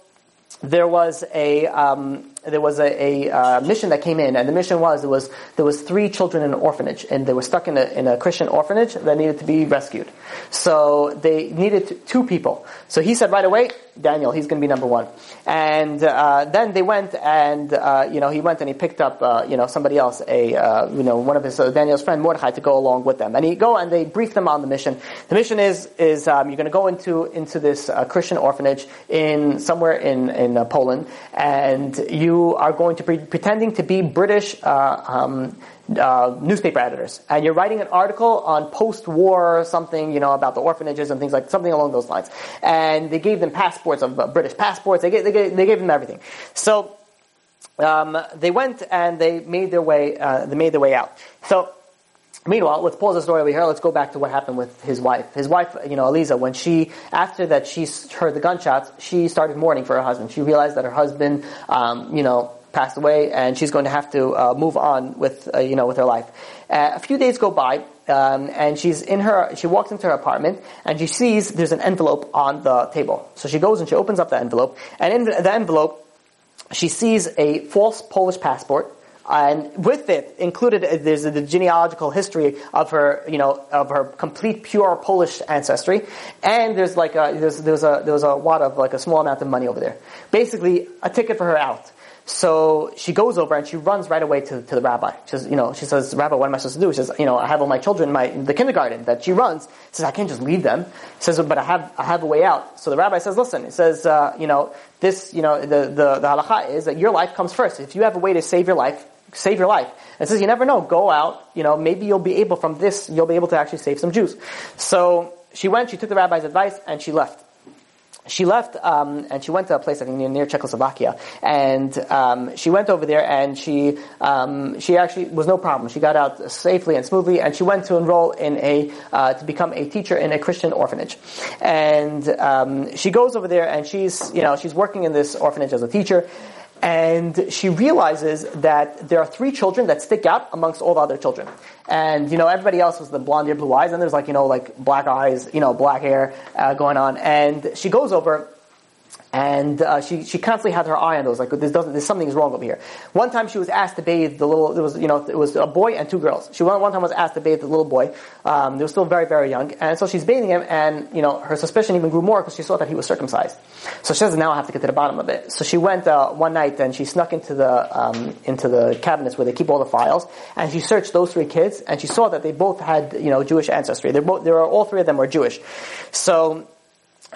there was a um, there was a, a uh, mission that came in, and the mission was there was there was three children in an orphanage, and they were stuck in a in a Christian orphanage that needed to be rescued. So they needed two people. So he said right away, Daniel, he's going to be number one. And uh, then they went and uh, you know he went and he picked up uh, you know somebody else, a uh, you know one of his uh, Daniel's friend Mordechai to go along with them. And he go and they briefed them on the mission. The mission is is um, you're going to go into into this Christian orphanage in somewhere in in Poland, and you are going to be pretending to be British. Um, uh, newspaper editors, and you're writing an article on post-war something, you know, about the orphanages and things like something along those lines. And they gave them passports of uh, British passports. They gave, they gave, they gave them everything. So um, they went and they made their way. Uh, they made their way out. So. Meanwhile, let's pause the story over here. Let's go back to what happened with his wife. His wife, you know, Eliza, when she, after that she heard the gunshots, she started mourning for her husband. She realized that her husband, um, you know, passed away, and she's going to have to uh, move on with uh, you know with her life. Uh, a few days go by, um, and she's in her. She walks into her apartment, and she sees there's an envelope on the table. So she goes and she opens up the envelope, and in the envelope, she sees a false Polish passport. And with it included, uh, there's the genealogical history of her, you know, of her complete pure Polish ancestry, and there's like a, there's there's a there was a wad of like a small amount of money over there, basically a ticket for her out. So she goes over and she runs right away to, to the rabbi. She says, you know, she says, Rabbi, what am I supposed to do? She says, you know, I have all my children in my in the kindergarten that she runs. She says, I can't just leave them. She says, but I have I have a way out. So the rabbi says, listen, he says, uh, you know, this, you know, the, the, the halacha is that your life comes first. If you have a way to save your life, save your life. And it says, you never know, go out, you know, maybe you'll be able from this, you'll be able to actually save some Jews. So she went, she took the rabbi's advice, and she left she left um, and she went to a place I think near, near Czechoslovakia, and um, she went over there and she um, she actually was no problem. She got out safely and smoothly, and she went to enroll in a uh, to become a teacher in a Christian orphanage, and um, she goes over there and she's you know she's working in this orphanage as a teacher, and she realizes that there are three children that stick out amongst all the other children. And, you know, everybody else was the blonde hair, blue eyes, and there's like, you know, like black eyes, you know, black hair uh, going on. And she goes over and uh, she she constantly had her eye on those. Like this doesn't, there's something's wrong over here. One time she was asked to bathe the little. It was you know it was a boy and two girls. She one, one time was asked to bathe the little boy. Um, they were still very very young, and so she's bathing him, and you know her suspicion even grew more because she saw that he was circumcised. So she says, now I have to get to the bottom of it. So she went uh, one night and she snuck into the um, into the cabinets where they keep all the files, and she searched those three kids, and she saw that they both had you know Jewish ancestry. They both, they were all three of them were Jewish. So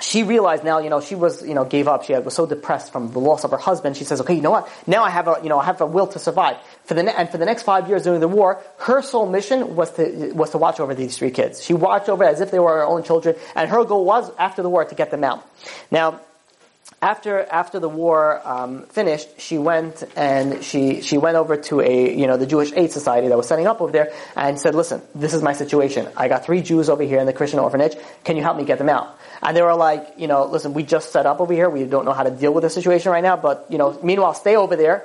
she realized now, you know, she was, you know, gave up. She was so depressed from the loss of her husband. She says, okay, you know what? Now I have a, you know, I have a will to survive. For the, ne- and for the next five years during the war, her sole mission was to, was to watch over these three kids. She watched over as if they were her own children, and her goal was, after the war, to get them out. Now, after after the war um, finished, she went and she she went over to a you know the Jewish Aid Society that was setting up over there and said, "Listen, this is my situation. I got three Jews over here in the Christian orphanage. Can you help me get them out?" And they were like, "You know, listen, we just set up over here. We don't know how to deal with the situation right now, but you know, meanwhile, stay over there,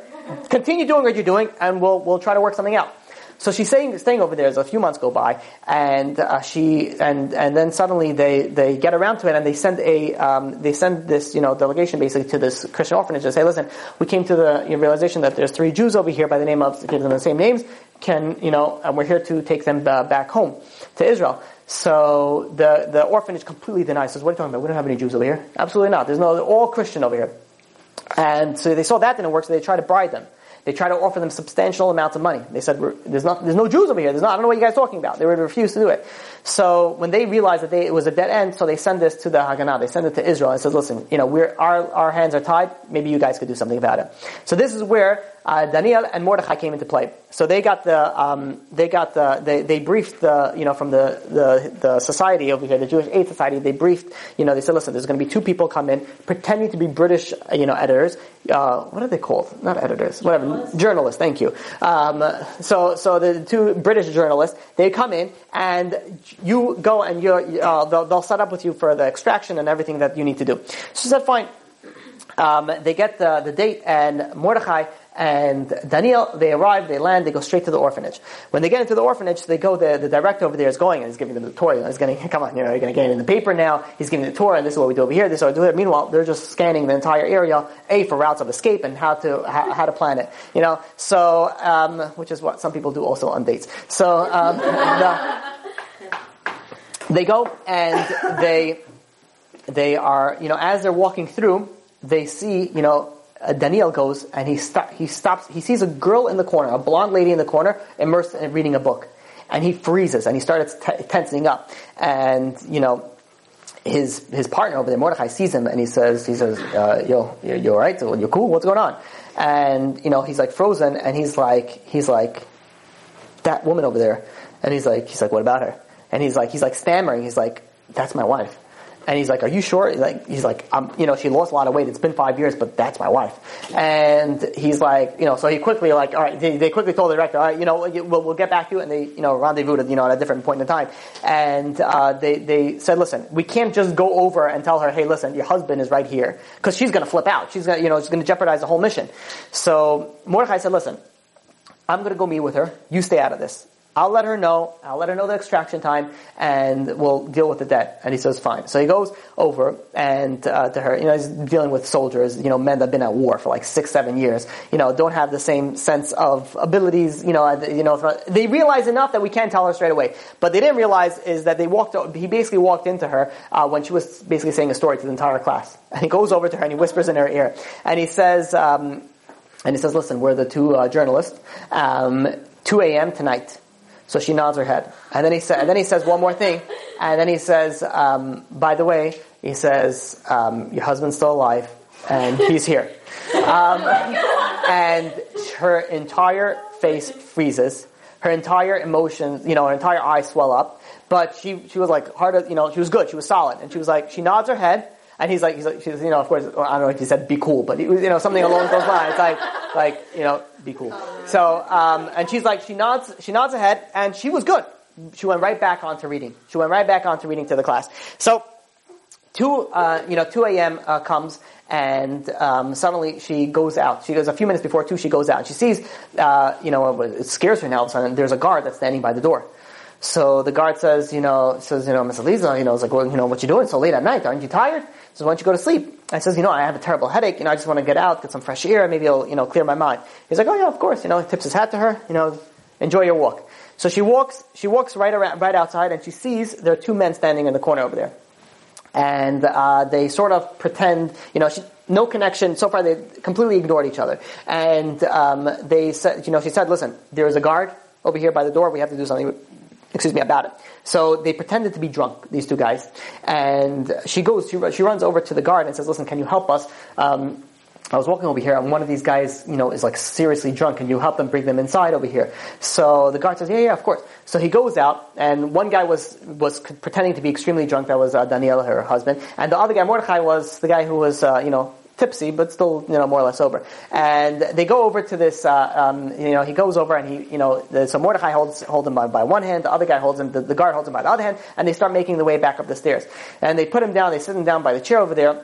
continue doing what you're doing, and we'll we'll try to work something out." So she's staying, staying over there as a few months go by, and uh, she and and then suddenly they, they get around to it and they send a um, they send this you know delegation basically to this Christian orphanage and say, listen, we came to the you know, realization that there's three Jews over here by the name of give them the same names, can you know, and we're here to take them uh, back home to Israel. So the the orphanage completely denies. Says, what are you talking about? We don't have any Jews over here. Absolutely not. There's no all Christian over here. And so they saw that didn't work, so they tried to bribe them. They tried to offer them substantial amounts of money. They said, "There's not, there's no Jews over here. There's not. I don't know what you guys are talking about." They would refuse to do it. So when they realized that they, it was a dead end, so they send this to the Haganah. They send it to Israel and says, "Listen, you know, we're our our hands are tied. Maybe you guys could do something about it." So this is where uh, Daniel and Mordechai came into play. So they got the um, they got the they, they briefed the you know from the, the the society over here, the Jewish Aid Society. They briefed you know they said, listen, there's going to be two people come in pretending to be British you know editors. Uh, what are they called? Not editors, whatever journalists. journalists thank you. Um, so so the two British journalists they come in and you go and you uh, they'll, they'll set up with you for the extraction and everything that you need to do. So she said, fine. Um, they get the, the date, and Mordechai and Daniel, they arrive, they land, they go straight to the orphanage. When they get into the orphanage, they go, the, the director over there is going and he's giving them the tour. He's going come on, you know, you're going to get in the paper now. He's giving the tour and this is what we do over here, this is what we do here. Meanwhile, they're just scanning the entire area, A, for routes of escape and how to, how, how to plan it. You know, so, um, which is what some people do also on dates. So, um, the, they go and they, they are, you know, as they're walking through, they see, you know, uh, Daniel goes and he, he stops, he sees a girl in the corner, a blonde lady in the corner, immersed in reading a book. And he freezes and he starts t- tensing up. And, you know, his, his partner over there, Mordechai, sees him and he says, he says, uh, yo, you, you alright? You're cool? What's going on? And, you know, he's like frozen and he's like, he's like, that woman over there. And he's like, he's like, what about her? And he's like, he's like stammering. He's like, that's my wife. And he's like, "Are you sure?" Like he's like, um, "You know, she lost a lot of weight. It's been five years, but that's my wife." And he's like, you know, so he quickly like, all right, they, they quickly told the director, all right, you know, we'll, we'll get back to you, and they, you know, rendezvous at you know at a different point in time. And uh, they they said, "Listen, we can't just go over and tell her, hey, listen, your husband is right here, because she's going to flip out. She's going, to you know, she's going to jeopardize the whole mission." So Mordechai said, "Listen." I'm going to go meet with her. You stay out of this. I'll let her know. I'll let her know the extraction time, and we'll deal with the debt. And he says, fine. So he goes over and uh, to her. You know, he's dealing with soldiers. You know, men that've been at war for like six, seven years. You know, don't have the same sense of abilities. You know, you know, they realize enough that we can't tell her straight away. But they didn't realize is that they walked. He basically walked into her uh, when she was basically saying a story to the entire class. And he goes over to her and he whispers in her ear, and he says. Um, and he says, listen, we're the two uh, journalists. Um, 2 a.m. tonight. So she nods her head. And then he, sa- and then he says one more thing. And then he says, um, by the way, he says, um, your husband's still alive and he's here. Um, and her entire face freezes. Her entire emotions, you know, her entire eyes swell up. But she, she was like hard, you know, she was good. She was solid. And she was like, she nods her head. And he's like, he's like, she's, you know, of course, I don't know if he said be cool, but he was, you know, something along those lines, like, like, you know, be cool. So, um, and she's like, she nods, she nods her head, and she was good. She went right back on to reading. She went right back on to reading to the class. So, 2, uh, you know, 2 a.m. Uh, comes and um, suddenly she goes out. She goes a few minutes before 2, she goes out. She sees, uh, you know, it scares her now all of a sudden. There's a guard that's standing by the door. So the guard says, you know, says, you know, Miss Eliza, you know, it's like, well, you know, what you doing so late at night? Aren't you tired? Says, why don't you go to sleep? I says, you know, I have a terrible headache. You know, I just want to get out, get some fresh air. Maybe it'll, you know, clear my mind. He's like, oh yeah, of course. You know, he tips his hat to her. You know, enjoy your walk. So she walks, she walks right around, right outside, and she sees there are two men standing in the corner over there and uh, they sort of pretend, you know, she, no connection. So far, they completely ignored each other, and um, they said, you know, she said, "Listen, there is a guard over here by the door. We have to do something." Excuse me about it. So they pretended to be drunk, these two guys, and she goes, she, she runs over to the guard and says, "Listen, can you help us?" Um, I was walking over here and one of these guys, you know, is like seriously drunk. Can you help them bring them inside over here? So the guard says, yeah, yeah, of course. So he goes out and one guy was, was pretending to be extremely drunk. That was uh, Daniela, her husband. And the other guy, Mordechai, was the guy who was, uh, you know, tipsy, but still, you know, more or less sober. And they go over to this, uh, um, you know, he goes over and he, you know, the, so Mordechai holds, holds him by, by one hand, the other guy holds him, the, the guard holds him by the other hand, and they start making the way back up the stairs. And they put him down, they sit him down by the chair over there,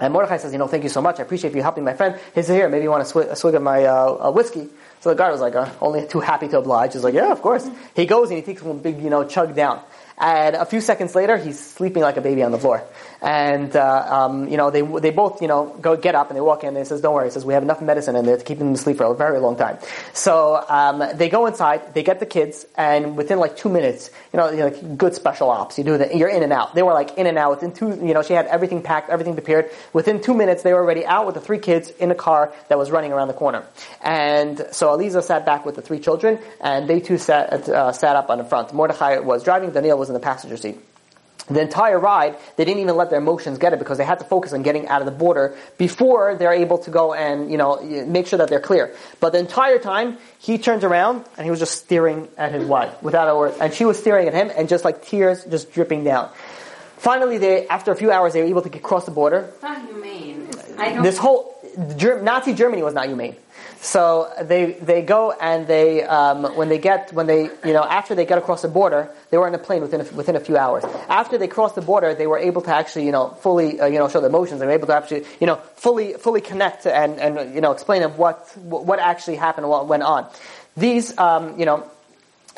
and Mordechai says, you know, thank you so much. I appreciate you helping my friend. He says, here, maybe you want a, swig, a swig of my uh, uh, whiskey. So the guard was like, uh, only too happy to oblige. He's like, yeah, of course. He goes and he takes one big, you know, chug down. And a few seconds later, he's sleeping like a baby on the floor. And, uh, um, you know, they, they both, you know, go get up and they walk in and he says, don't worry. He says, we have enough medicine in there to keep them asleep for a very long time. So, um, they go inside, they get the kids, and within like two minutes, you know, like good special ops. You do that, you're in and out. They were like in and out within two, you know, she had everything packed, everything prepared. Within two minutes, they were already out with the three kids in a car that was running around the corner. And so Aliza sat back with the three children, and they too sat, uh, sat up on the front. Mordechai was driving, Daniel was in the passenger seat. The entire ride, they didn't even let their emotions get it because they had to focus on getting out of the border before they're able to go and, you know, make sure that they're clear. But the entire time, he turns around and he was just staring at his wife without a word. And she was staring at him and just like tears just dripping down. Finally, they, after a few hours, they were able to get across the border. It's not humane. This whole, Nazi Germany was not humane. So they they go and they um, when they get when they you know after they get across the border they were in a plane within a, within a few hours. After they crossed the border, they were able to actually you know fully uh, you know show their emotions. They were able to actually you know fully fully connect and and you know explain what what actually happened, what went on. These um, you know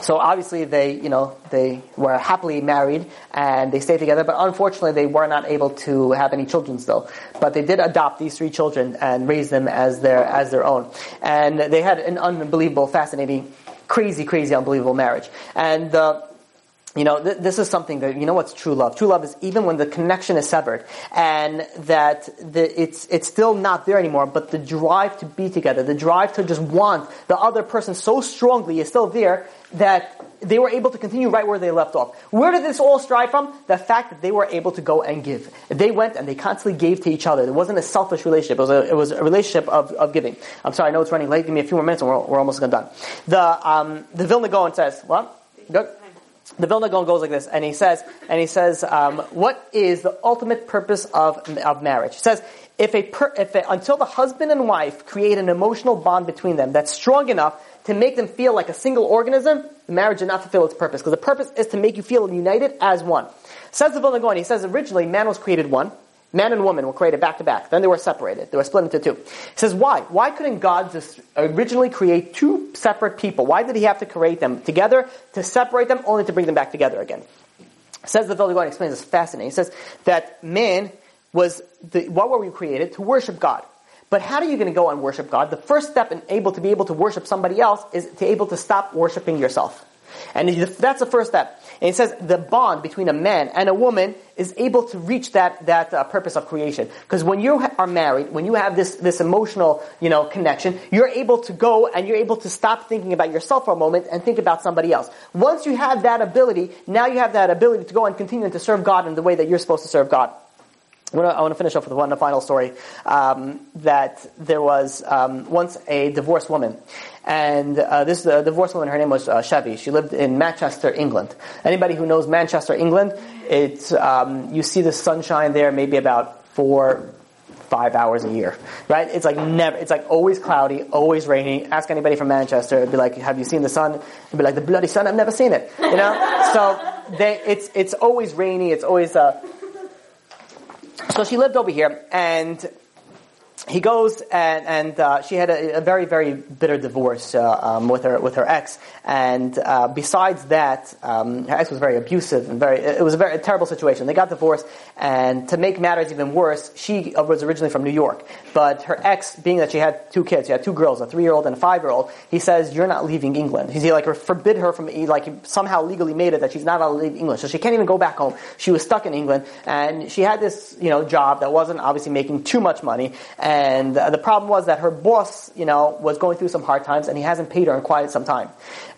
so obviously they, you know, they were happily married and they stayed together, but unfortunately they were not able to have any children still. But they did adopt these three children and raise them as their, as their own. And they had an unbelievable, fascinating, crazy, crazy, unbelievable marriage. And, uh, you know, th- this is something that, you know what's true love? True love is even when the connection is severed and that the, it's, it's still not there anymore, but the drive to be together, the drive to just want the other person so strongly is still there that they were able to continue right where they left off. Where did this all strive from? The fact that they were able to go and give. They went and they constantly gave to each other. It wasn't a selfish relationship. It was a, it was a relationship of, of giving. I'm sorry, I know it's running late. Give me a few more minutes and we're, we're almost done. The, um, the Vilna Gaon says, what? Good. The Vilna Gaon goes like this, and he says, and he says, um, what is the ultimate purpose of, of marriage? He says, if a, per, if a, until the husband and wife create an emotional bond between them that's strong enough to make them feel like a single organism, the marriage did not fulfill its purpose. Because the purpose is to make you feel united as one. Says the Vilna Gaon, he says originally man was created one. Man and woman were created back to back. Then they were separated. They were split into two. He says, why? Why couldn't God just originally create two separate people? Why did he have to create them together, to separate them, only to bring them back together again? Says the Vilna explains this fascinating. He says that man was, the, what were we created? To worship God. But how are you going to go and worship God? The first step in able to be able to worship somebody else is to able to stop worshiping yourself. And that's the first step. And he says the bond between a man and a woman is able to reach that that uh, purpose of creation. Because when you are married, when you have this this emotional you know connection, you're able to go and you're able to stop thinking about yourself for a moment and think about somebody else. Once you have that ability, now you have that ability to go and continue to serve God in the way that you're supposed to serve God. I want to, finish off with one final story. Um, that there was um, once a divorced woman, and uh, this is uh, divorced woman, her name was uh, Chevy. She lived in Manchester, England. Anybody who knows Manchester, England, it's um, you see the sunshine there maybe about four, five hours a year, right? It's like never. It's like always cloudy, always rainy. Ask anybody from Manchester, it'd be like, "Have you seen the sun?" It'd be like, "The bloody sun! I've never seen it." You know. so they, it's it's always rainy. It's always. Uh, so she lived over here, and he goes and, and uh, she had a, a, very very bitter divorce uh, um, with her with her ex, and uh, besides that, um, her ex was very abusive and very it was a very a terrible situation. They got divorced, and to make matters even worse, she was originally from New York, but her ex, being that she had two kids, she had two girls, a three year old and a five year old, he says you're not leaving England. He like forbid her from like somehow legally made it that she's not allowed to leave England, so she can't even go back home. She was stuck in England, and she had this you know job that wasn't obviously making too much money. And uh, the problem was that her boss, you know, was going through some hard times and he hasn't paid her in quite some time.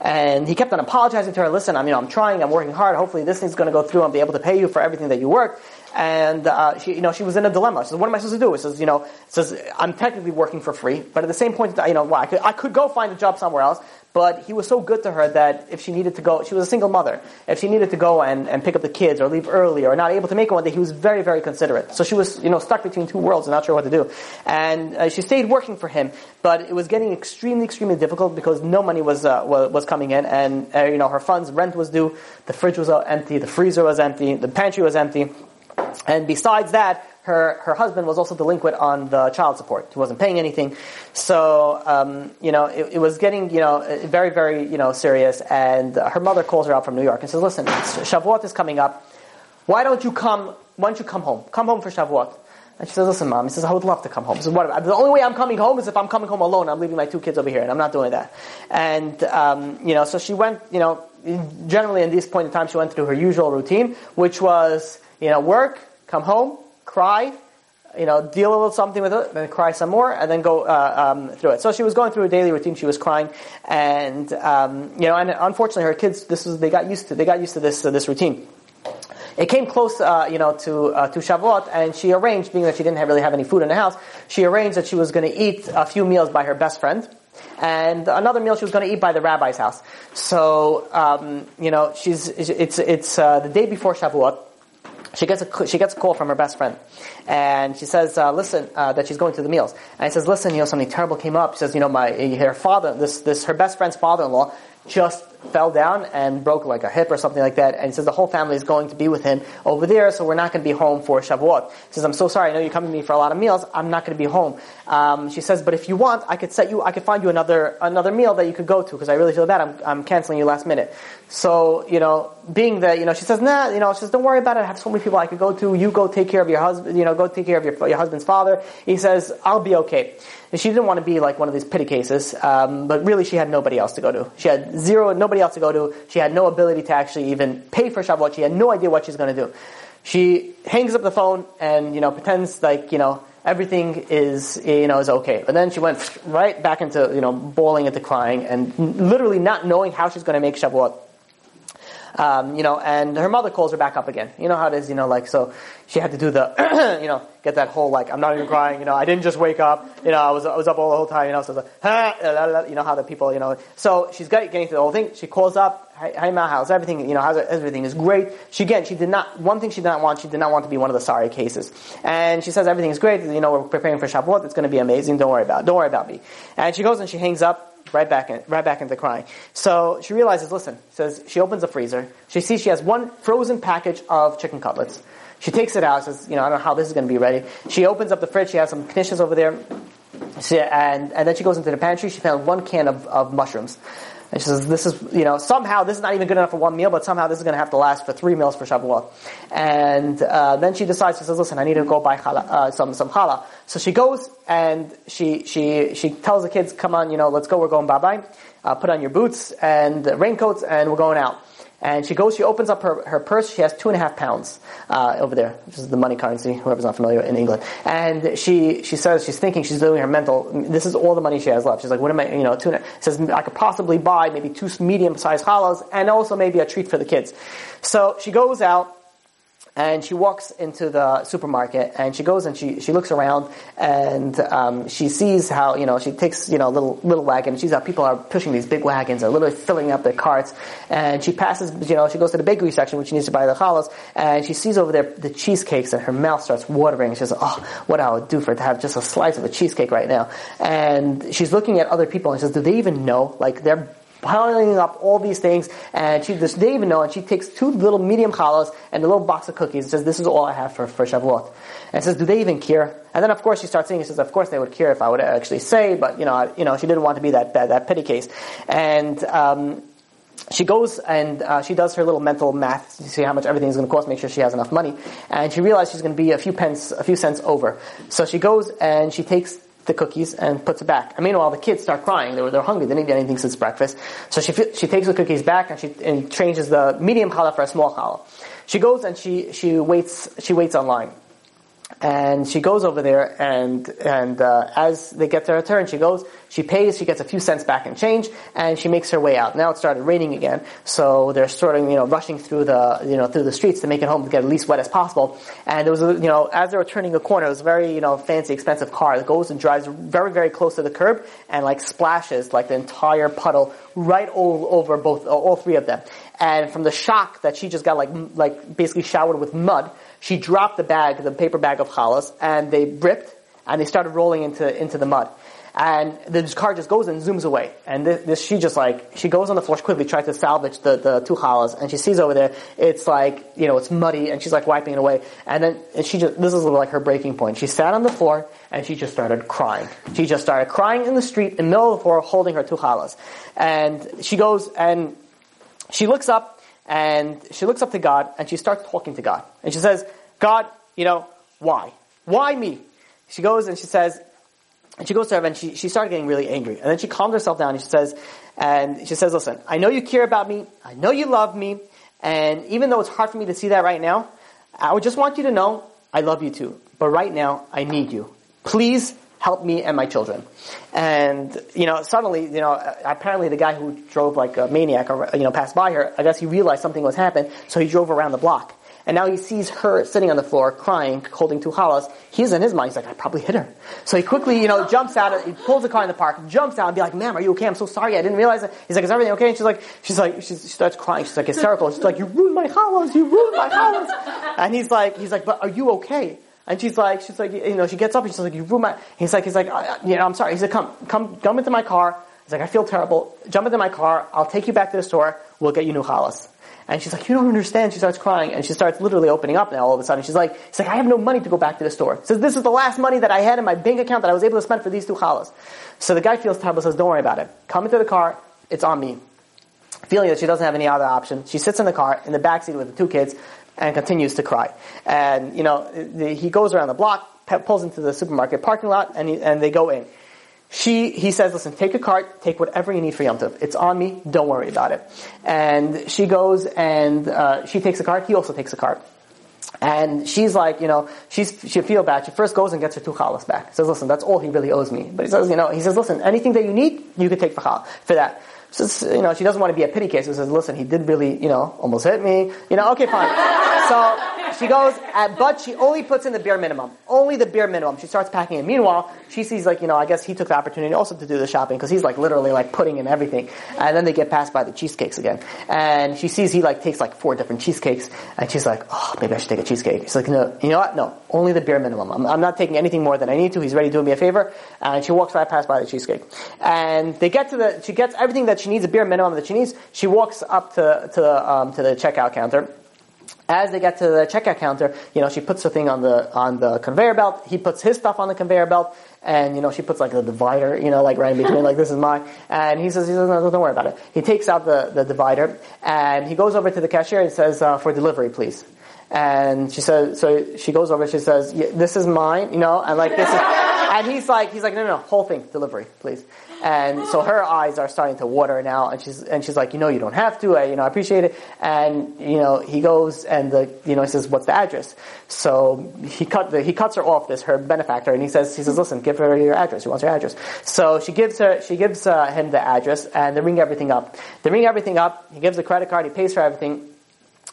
And he kept on apologizing to her, listen, I'm, you know, I'm trying, I'm working hard, hopefully this thing's gonna go through, I'll be able to pay you for everything that you work. And, uh, she, you know, she was in a dilemma. She says, what am I supposed to do? She says, you know, says, I'm technically working for free, but at the same point, you know, well, I could, I could go find a job somewhere else, but he was so good to her that if she needed to go, she was a single mother. If she needed to go and, and pick up the kids or leave early or not able to make it one day, he was very, very considerate. So she was, you know, stuck between two worlds and not sure what to do. And uh, she stayed working for him, but it was getting extremely, extremely difficult because no money was, uh, was coming in and, uh, you know, her funds, rent was due, the fridge was empty, the freezer was empty, the pantry was empty. And besides that, her, her husband was also delinquent on the child support. He wasn't paying anything. So, um, you know, it, it, was getting, you know, very, very, you know, serious. And her mother calls her out from New York and says, listen, Shavuot is coming up. Why don't you come, why don't you come home? Come home for Shavuot. And she says, listen, mom, he says, I would love to come home. He says, what, the only way I'm coming home is if I'm coming home alone. I'm leaving my two kids over here and I'm not doing that. And, um, you know, so she went, you know, generally in this point in time, she went through her usual routine, which was, you know, work, come home, cry, you know, deal a little something with it, then cry some more, and then go uh, um, through it. So she was going through a daily routine. She was crying, and um, you know, and unfortunately, her kids, this was they got used to they got used to this uh, this routine. It came close, uh, you know, to uh, to Shavuot, and she arranged, being that she didn't have, really have any food in the house, she arranged that she was going to eat a few meals by her best friend, and another meal she was going to eat by the rabbi's house. So, um, you know, she's it's it's uh, the day before Shavuot she gets a she gets a call from her best friend, and she says, uh, "Listen, uh, that she's going to the meals." And he says, "Listen, you know, something terrible came up." She says, "You know, my her father, this this her best friend's father-in-law, just fell down and broke like a hip or something like that. And he says the whole family is going to be with him over there, so we're not going to be home for Shavuot. He says, I'm so sorry, I know you're coming to me for a lot of meals, I'm not going to be home. Um, she says, but if you want, I could set you, I could find you another, another meal that you could go to, because I really feel bad, I'm, I'm canceling you last minute. So, you know, being that, you know, she says, nah, you know, she says, don't worry about it, I have so many people I could go to, you go take care of your husband, you know, go take care of your, your husband's father. He says, I'll be okay. And she didn't want to be like one of these pity cases, um, but really she had nobody else to go to. She had zero, nobody else to go to. She had no ability to actually even pay for Shavuot. She had no idea what she's going to do. She hangs up the phone and, you know, pretends like, you know, everything is, you know, is okay. But then she went right back into, you know, bawling into crying and literally not knowing how she's going to make Shavuot. Um, you know, and her mother calls her back up again. You know how it is, you know, like, so she had to do the, you know, get that whole, like, I'm not even crying, you know, I didn't just wake up, you know, I was, I was up all the whole time, you know, so like, you know, how the people, you know, so she's getting through the whole thing, she calls up, hey, Ma, how's everything, you know, how's everything is great. She, again, she did not, one thing she did not want, she did not want to be one of the sorry cases. And she says everything is great, you know, we're preparing for Shavuot, it's going to be amazing, don't worry about it, don't worry about me. And she goes and she hangs up, right back in, right back into crying. So she realizes, listen, says she opens the freezer. She sees she has one frozen package of chicken cutlets. She takes it out. Says, you know, I don't know how this is going to be ready. She opens up the fridge. She has some knishes over there. She, and, and then she goes into the pantry. She found one can of, of mushrooms. She says, this is, you know, somehow this is not even good enough for one meal, but somehow this is going to have to last for three meals for Shavuot. And uh, then she decides, she says, listen, I need to go buy challah, uh, some, some challah. So she goes and she, she, she tells the kids, come on, you know, let's go, we're going bye-bye. Uh, put on your boots and raincoats and we're going out. And she goes, she opens up her, her purse, she has two and a half pounds uh, over there, which is the money currency, whoever's not familiar in England. And she, she says, she's thinking, she's doing her mental, this is all the money she has left. She's like, what am I, you know, two and a, says, I could possibly buy maybe two medium-sized challahs and also maybe a treat for the kids. So she goes out, and she walks into the supermarket and she goes and she, she looks around and um, she sees how you know she takes you know a little little wagon sees how people are pushing these big wagons are literally filling up their carts. And she passes you know she goes to the bakery section which she needs to buy the challahs and she sees over there the cheesecakes and her mouth starts watering. She says oh what I would do for it to have just a slice of a cheesecake right now. And she's looking at other people and she says do they even know? Like they're piling up all these things, and she does they even know, and she takes two little medium challahs and a little box of cookies, and says, "This is all I have for for Shavuot." And says, "Do they even care?" And then, of course, she starts saying, "She says, of course they would care if I would actually say, but you know, I, you know, she didn't want to be that that, that petty case." And um, she goes and uh, she does her little mental math to see how much everything is going to cost, make sure she has enough money, and she realizes she's going to be a few pence, a few cents over. So she goes and she takes the cookies and puts it back. And meanwhile, the kids start crying. They're, they're hungry. They didn't get anything since breakfast. So she, she takes the cookies back and she and changes the medium challah for a small challah. She goes and she, she waits, she waits online. And she goes over there, and and uh, as they get their turn, she goes, she pays, she gets a few cents back in change, and she makes her way out. Now it started raining again, so they're sort of you know rushing through the you know through the streets to make it home to get at least wet as possible. And there was you know as they were turning a corner, it was a very you know fancy, expensive car that goes and drives very very close to the curb and like splashes like the entire puddle right all over both all three of them. And from the shock that she just got like like basically showered with mud she dropped the bag, the paper bag of challahs, and they ripped, and they started rolling into, into the mud. And the car just goes and zooms away. And this, this, she just like, she goes on the floor, she quickly tries to salvage the, the two challahs, and she sees over there, it's like, you know, it's muddy, and she's like wiping it away. And then and she just, this is like her breaking point. She sat on the floor, and she just started crying. She just started crying in the street, in the middle of the floor, holding her two challahs. And she goes, and she looks up, and she looks up to God and she starts talking to God. And she says, God, you know, why? Why me? She goes and she says, and she goes to her and she, she started getting really angry. And then she calmed herself down and she says, and she says, listen, I know you care about me. I know you love me. And even though it's hard for me to see that right now, I would just want you to know I love you too. But right now, I need you. Please help me and my children. And, you know, suddenly, you know, apparently the guy who drove like a maniac, or, you know, passed by her, I guess he realized something was happening, so he drove around the block. And now he sees her sitting on the floor, crying, holding two challahs. He's in his mind, he's like, I probably hit her. So he quickly, you know, jumps out, he pulls the car in the park, jumps out and be like, ma'am, are you okay? I'm so sorry, I didn't realize it. He's like, is everything okay? And she's like, she's like, she starts crying, she's like hysterical. She's like, you ruined my challahs, you ruined my challahs. And he's like, he's like, but are you okay? And she's like, she's like, you know, she gets up and she's like, you ruined my, he's like, he's like, you know, I'm sorry. He's like, come, come, jump into my car. He's like, I feel terrible. Jump into my car. I'll take you back to the store. We'll get you new challahs. And she's like, you don't understand. She starts crying and she starts literally opening up now all of a sudden. She's like, she's like, I have no money to go back to the store. Says, this is the last money that I had in my bank account that I was able to spend for these two challahs. So the guy feels terrible, says, don't worry about it. Come into the car. It's on me. Feeling that she doesn't have any other option, she sits in the car, in the back seat with the two kids, and continues to cry. And, you know, the, he goes around the block, pulls into the supermarket parking lot, and, he, and they go in. She, he says, listen, take a cart, take whatever you need for Yom Tov. It's on me, don't worry about it. And she goes and, uh, she takes a cart, he also takes a cart. And she's like, you know, she's, she feel bad. She first goes and gets her two challahs back. Says, listen, that's all he really owes me. But he says, you know, he says, listen, anything that you need, you can take for, chal- for that. You know, she doesn't want to be a pity case. She says, listen, he did really, you know, almost hit me. You know, okay, fine. So, she goes, uh, but she only puts in the bare minimum. Only the bare minimum. She starts packing it. Meanwhile, she sees like, you know, I guess he took the opportunity also to do the shopping because he's like literally like putting in everything. And then they get passed by the cheesecakes again. And she sees he like takes like four different cheesecakes and she's like, oh, maybe I should take a cheesecake. She's like, no, you know what? No, only the bare minimum. I'm, I'm not taking anything more than I need to. He's already doing me a favor. And she walks right past by the cheesecake. And they get to the, she gets everything that she needs, a bare minimum that she needs. She walks up to, to, um, to the checkout counter as they get to the checkout counter, you know, she puts the thing on the on the conveyor belt. He puts his stuff on the conveyor belt, and you know, she puts like a divider, you know, like right in between, like this is mine. And he says, he says, no, don't worry about it. He takes out the, the divider, and he goes over to the cashier and says, uh, for delivery, please. And she says, so she goes over, she says, yeah, this is mine, you know, and like this is, and he's like, he's like, no, no, no, whole thing, delivery, please. And so her eyes are starting to water now, and she's and she's like, you know, you don't have to. I, you know, I appreciate it. And you know, he goes and the you know he says, what's the address? So he cut the, he cuts her off this her benefactor, and he says he says, listen, give her your address. She wants her address. So she gives her she gives uh, him the address, and they ring everything up. They ring everything up. He gives the credit card. He pays for everything.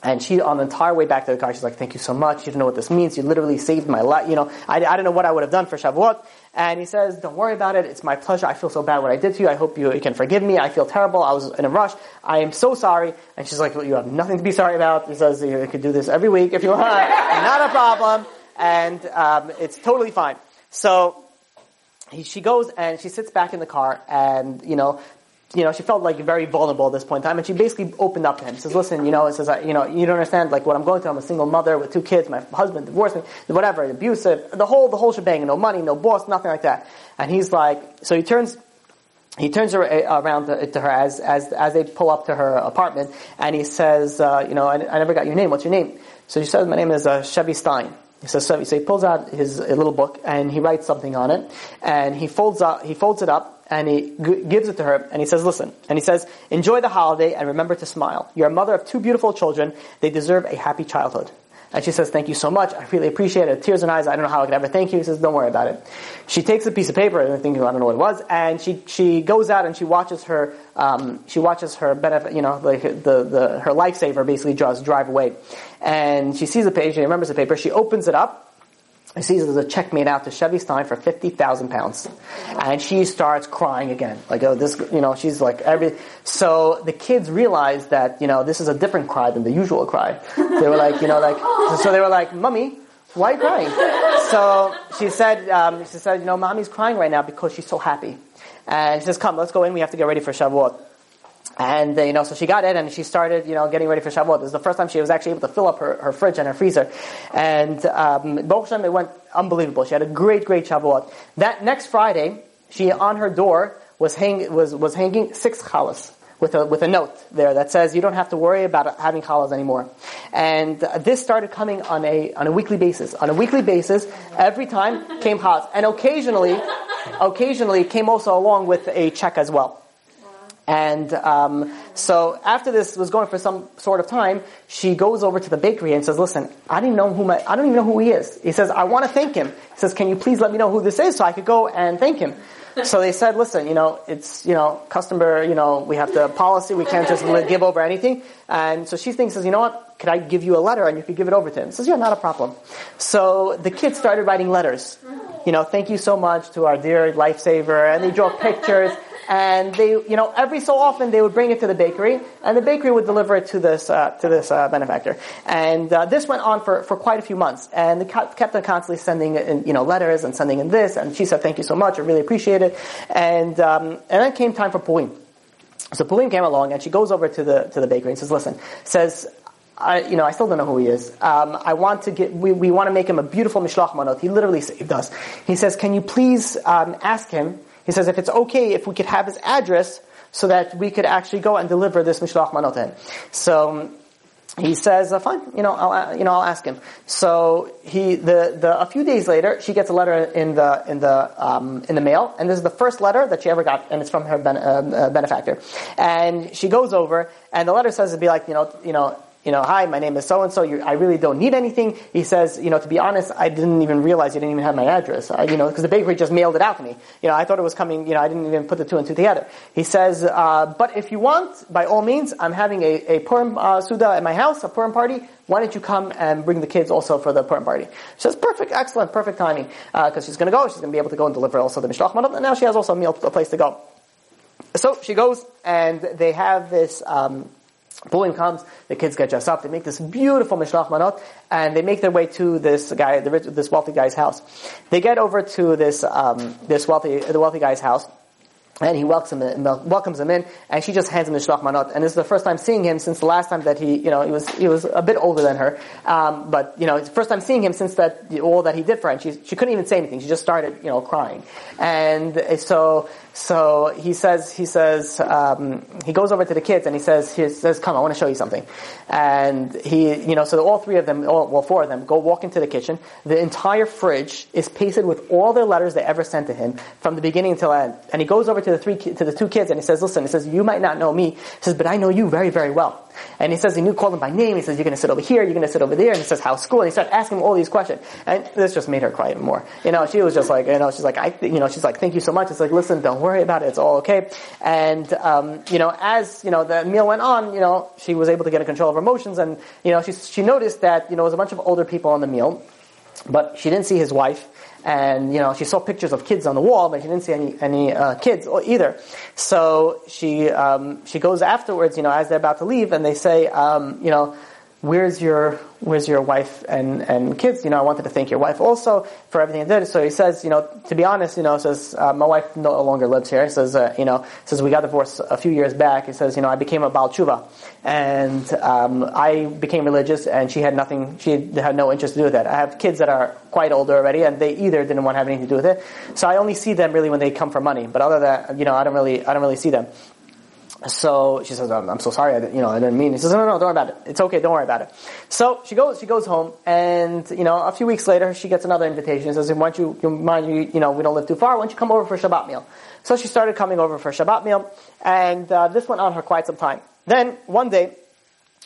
And she, on the entire way back to the car, she's like, thank you so much. You don't know what this means. You literally saved my life. You know, I, I don't know what I would have done for Shavuot. And he says, don't worry about it. It's my pleasure. I feel so bad what I did to you. I hope you, you can forgive me. I feel terrible. I was in a rush. I am so sorry. And she's like, well, you have nothing to be sorry about. He says, you could do this every week if you want. Not a problem. And um, it's totally fine. So he, she goes and she sits back in the car and, you know, you know, she felt like very vulnerable at this point in time, and she basically opened up to him. Says, "Listen, you know, it says, you know, you don't understand like what I'm going through. I'm a single mother with two kids. My husband divorced me, whatever, abusive, the whole, the whole shebang. No money, no boss, nothing like that." And he's like, so he turns. He turns uh, around to, her as, as, as they pull up to her apartment, and he says, uh, you know, I, I, never got your name. What's your name? So she says, my name is uh, Chevy Stein. He says, so he pulls out his little book and he writes something on it, and he folds up, he folds it up, and he g- gives it to her, and he says, listen, and he says, enjoy the holiday and remember to smile. You're a mother of two beautiful children. They deserve a happy childhood. And she says, thank you so much. I really appreciate it. Tears in her eyes. I don't know how I could ever thank you. He says, don't worry about it. She takes a piece of paper, and I think, I don't know what it was, and she, she goes out and she watches her, um, she watches her benefit, you know, like the, the, her lifesaver basically just drive away. And she sees the page, she remembers the paper, she opens it up, he sees there's a check made out to Chevy Stein for fifty thousand pounds, and she starts crying again. Like, oh, this, you know, she's like every. So the kids realize that you know this is a different cry than the usual cry. They were like, you know, like, so they were like, "Mummy, why crying?" So she said, um, she said, you know, mommy's crying right now because she's so happy, and she says, "Come, let's go in. We have to get ready for Shavuot." And, uh, you know, so she got in and she started, you know, getting ready for Shavuot. This is the first time she was actually able to fill up her, her fridge and her freezer. And, um, it went unbelievable. She had a great, great Shavuot. That next Friday, she, on her door, was, hang, was, was hanging six challahs with a, with a note there that says you don't have to worry about having challahs anymore. And uh, this started coming on a, on a weekly basis. On a weekly basis, every time came challahs. And occasionally, occasionally came also along with a check as well. And um, so after this was going for some sort of time, she goes over to the bakery and says, "Listen, I didn't know who my, I don't even know who he is." He says, "I want to thank him." He says, "Can you please let me know who this is so I could go and thank him?" so they said, "Listen, you know, it's you know, customer, you know, we have the policy. We can't just give over anything." And so she thinks, "Says, you know what? Could I give you a letter and you could give it over to him?" Says, "Yeah, not a problem." So the kids started writing letters. You know, thank you so much to our dear lifesaver, and they draw pictures and they, you know, every so often they would bring it to the bakery, and the bakery would deliver it to this uh, to this uh, benefactor. And uh, this went on for, for quite a few months, and they kept on constantly sending in, you know letters and sending in this, and she said, "Thank you so much, I really appreciate it." And um, and then came time for Purim. So Purim came along, and she goes over to the to the bakery and says, "Listen," says. I, you know, I still don't know who he is. Um, I want to get, we, we want to make him a beautiful mishloach manot. He literally saved us. He says, can you please um, ask him he says if it's okay if we could have his address so that we could actually go and deliver this mishloach manot to him. So he says, uh, "Fine, you know, I'll uh, you know I'll ask him." So he the, the a few days later, she gets a letter in the in the um, in the mail, and this is the first letter that she ever got, and it's from her ben, uh, uh benefactor. And she goes over, and the letter says to be like, you know, you know, you know, hi, my name is so and so. I really don't need anything. He says, you know, to be honest, I didn't even realize you didn't even have my address. I, you know, because the bakery just mailed it out to me. You know, I thought it was coming. You know, I didn't even put the two and two together. He says, uh, but if you want, by all means, I'm having a, a Purim uh, seudah at my house, a Purim party. Why don't you come and bring the kids also for the Purim party? She says, perfect, excellent, perfect timing, because uh, she's going to go. She's going to be able to go and deliver also the mishloach manot, and now she has also a meal, a place to go. So she goes, and they have this. Um, Purim comes, the kids get dressed up, they make this beautiful mishloach manot, and they make their way to this guy, this wealthy guy's house. They get over to this, um, this wealthy, the wealthy guy's house, and he welcomes him, welcomes him in, and she just hands him the shloch manot. And this is the first time seeing him since the last time that he, you know, he was he was a bit older than her. Um, but you know, it's the first time seeing him since that all that he did for her. And she she couldn't even say anything. She just started, you know, crying. And so so he says, he says, um, he goes over to the kids and he says, he says, come, I want to show you something. And he, you know, so all three of them, all, well, four of them go walk into the kitchen. The entire fridge is pasted with all the letters they ever sent to him from the beginning until end. And he goes over to the three to the two kids and he says, "Listen," he says, "You might not know me." He says, "But I know you very very well." And he says he knew called them by name. He says, "You're going to sit over here. You're going to sit over there." And he says, "How's school?" And he started asking him all these questions, and this just made her cry even more. You know, she was just like, you know, she's like, I, you know, she's like, "Thank you so much." It's like, listen, don't worry about it. It's all okay. And um, you know, as you know, the meal went on, you know, she was able to get in control of her emotions, and you know, she she noticed that you know, there was a bunch of older people on the meal, but she didn't see his wife and you know she saw pictures of kids on the wall, but she didn't see any any uh, kids either. So she um, she goes afterwards, you know, as they're about to leave, and they say, um, you know, where's your where's your wife and, and kids? You know, I wanted to thank your wife also for everything you did. So he says, you know, to be honest, you know, says uh, my wife no longer lives here. He says, uh, you know, says we got divorced a few years back. He says, you know, I became a Baal Tshuva, and um, I became religious, and she had nothing. She had no interest to do with that. I have kids that are quite older already, and they either didn't want to have anything to do with it. So I only see them really when they come for money. But other than that, you know, I don't really I don't really see them. So she says, I'm, I'm so sorry, I, didn't- you know, I didn't mean. He says, no, no, no, don't worry about it. It's okay, don't worry about it. So she goes, she goes home, and you know, a few weeks later, she gets another invitation. She says, why don't you, you mind you, you know, we don't live too far. Why don't you come over for Shabbat meal? So she started coming over for Shabbat meal, and uh, this went on for quite some time. Then one day,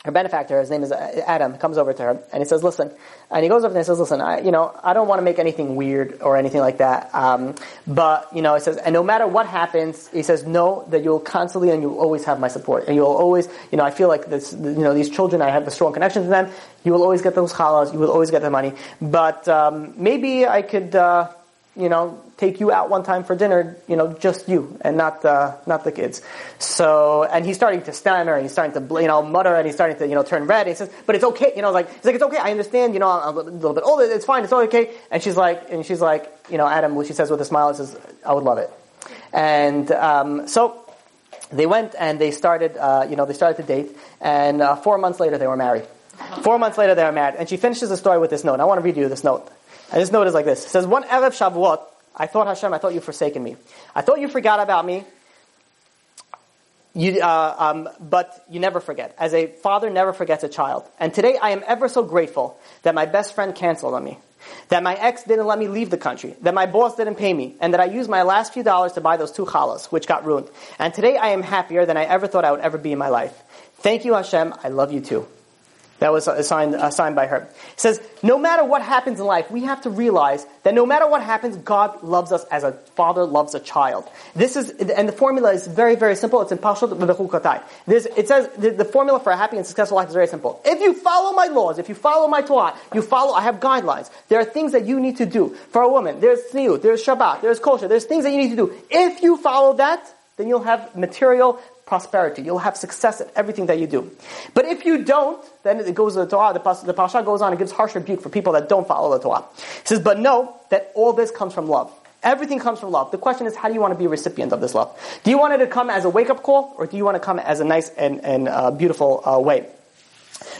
her benefactor, his name is Adam, comes over to her and he says, "Listen," and he goes over and says, "Listen, I, you know, I don't want to make anything weird or anything like that, um, but you know," he says, "and no matter what happens, he says, know that you'll constantly and you'll always have my support, and you'll always, you know, I feel like this, you know, these children, I have a strong connection to them. You will always get those challahs, you will always get the money, but um, maybe I could." Uh, you know, take you out one time for dinner, you know, just you and not uh, not the kids. So, and he's starting to stammer, and he's starting to, you know, mutter, and he's starting to, you know, turn red. He says, "But it's okay," you know, like he's like, "It's okay, I understand, you know, I'm a little bit older, it's fine, it's all okay." And she's like, and she's like, you know, Adam, she says with a smile, says, "I would love it." And um, so they went and they started, uh, you know, they started to date, and uh, four months later they were married. Four months later they were married, and she finishes the story with this note. I want to read you this note. And this note is like this. It says, One Erev Shavuot, I thought Hashem, I thought you forsaken me. I thought you forgot about me. You, uh, um, but you never forget. As a father never forgets a child. And today I am ever so grateful that my best friend canceled on me. That my ex didn't let me leave the country. That my boss didn't pay me. And that I used my last few dollars to buy those two challahs, which got ruined. And today I am happier than I ever thought I would ever be in my life. Thank you Hashem. I love you too. That was assigned, assigned by her. It says, no matter what happens in life, we have to realize that no matter what happens, God loves us as a father loves a child. This is, and the formula is very, very simple. It's in Parshat Bechukotai. There's, it says, the, the formula for a happy and successful life is very simple. If you follow my laws, if you follow my Torah, you follow, I have guidelines. There are things that you need to do. For a woman, there's tzniut, there's Shabbat, there's kosher, there's things that you need to do. If you follow that, then you'll have material prosperity. You'll have success at everything that you do. But if you don't, then it goes to the Torah. The, the Parsha goes on and gives harsh rebuke for people that don't follow the Torah. He says, but know that all this comes from love. Everything comes from love. The question is, how do you want to be a recipient of this love? Do you want it to come as a wake-up call, or do you want to come as a nice and, and uh, beautiful uh, way?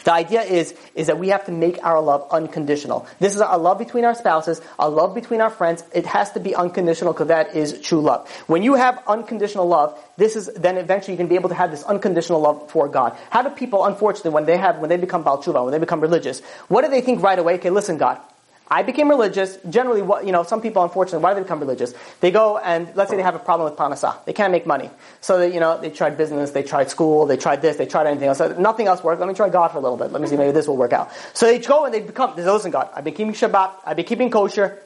The idea is, is that we have to make our love unconditional. This is a love between our spouses, a love between our friends. It has to be unconditional because that is true love. When you have unconditional love, this is, then eventually you can be able to have this unconditional love for God. How do people, unfortunately, when they have, when they become Baal Tshuva, when they become religious, what do they think right away? Okay, listen, God, I became religious. Generally, what you know, some people, unfortunately, why do they become religious? They go and let's say they have a problem with parnassa. They can't make money, so they, you know they tried business, they tried school, they tried this, they tried anything else. So nothing else worked. Let me try God for a little bit. Let me see, maybe this will work out. So they go and they become. Say, listen, God, I've been keeping Shabbat, I've been keeping kosher.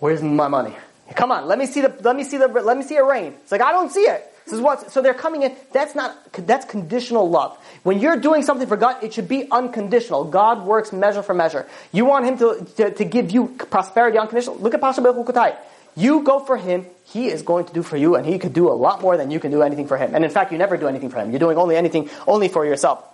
Where's my money? Come on, let me see the, let me see the, let me see it rain. It's like I don't see it. What. So they're coming in. That's not. That's conditional love. When you're doing something for God, it should be unconditional. God works measure for measure. You want Him to to, to give you prosperity unconditional. Look at Pasha Kutai. You go for Him. He is going to do for you, and He could do a lot more than you can do anything for Him. And in fact, you never do anything for Him. You're doing only anything only for yourself.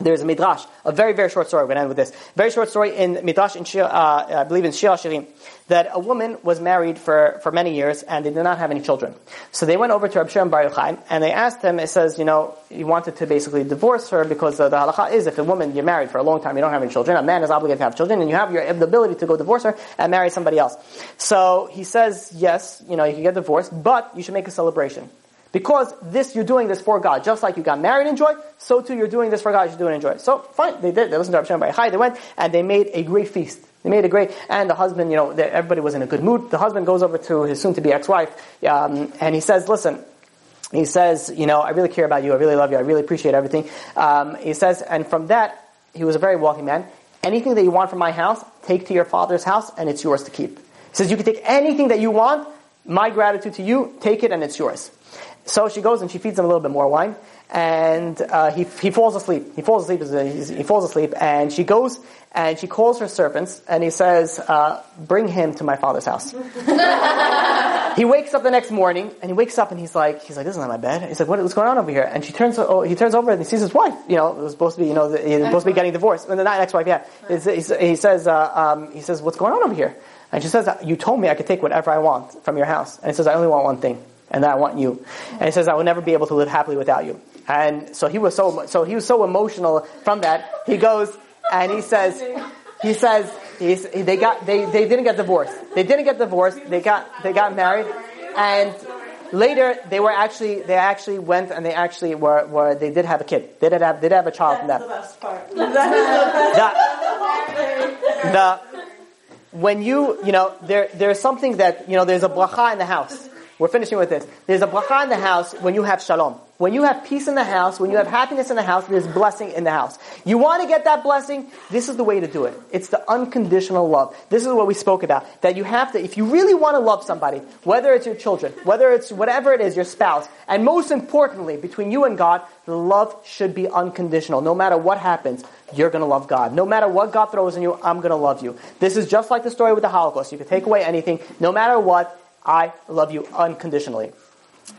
There's a midrash, a very very short story. We're going to end with this. Very short story in midrash in Shir, uh, I believe in Shir Shirim, that a woman was married for, for many years and they did not have any children. So they went over to Rabbi Shimon Bar Yochai and they asked him. It says, you know, he wanted to basically divorce her because the, the halacha is if a woman you're married for a long time, you don't have any children. A man is obligated to have children, and you have your the ability to go divorce her and marry somebody else. So he says, yes, you know, you can get divorced, but you should make a celebration. Because this, you're doing this for God. Just like you got married in joy, so too you're doing this for God, you should do it in joy. So, fine, they did. They listened to Rabbi Shimon Bar they went, and they made a great feast. They made a great, and the husband, you know, everybody was in a good mood. The husband goes over to his soon-to-be ex-wife, um, and he says, listen, he says, you know, I really care about you, I really love you, I really appreciate everything. Um, he says, and from that, he was a very wealthy man. Anything that you want from my house, take to your father's house, and it's yours to keep. He says, you can take anything that you want, my gratitude to you, take it, and it's yours. So she goes and she feeds him a little bit more wine, and uh, he, he falls asleep. He falls asleep. He falls asleep, and she goes and she calls her servants, and he says, uh, "Bring him to my father's house." he wakes up the next morning, and he wakes up and he's like, he's like, "This is not my bed." He's like, what, "What's going on over here?" And she turns, oh, he turns over and he sees his wife. You know, it was supposed to be, you know, he was supposed to be getting divorced. And the not ex-wife, yeah. It's- it's- he says, uh, um, he says, "What's going on over here?" And she says, "You told me I could take whatever I want from your house." And he says, "I only want one thing." And that I want you. And he says, I will never be able to live happily without you. And so he was so, so he was so emotional from that. He goes and he says, he says, he's, they got, they, they didn't get divorced. They didn't get divorced. They got, they got married. And later they were actually, they actually went and they actually were, were they did have a kid. They did have, they did have a child from that. the best part. The, the, when you, you know, there, there's something that, you know, there's a bracha in the house. We're finishing with this. There's a bracha in the house when you have shalom. When you have peace in the house, when you have happiness in the house, there's blessing in the house. You want to get that blessing? This is the way to do it. It's the unconditional love. This is what we spoke about. That you have to, if you really want to love somebody, whether it's your children, whether it's whatever it is, your spouse, and most importantly, between you and God, the love should be unconditional. No matter what happens, you're going to love God. No matter what God throws in you, I'm going to love you. This is just like the story with the Holocaust. You can take away anything. No matter what, I love you unconditionally.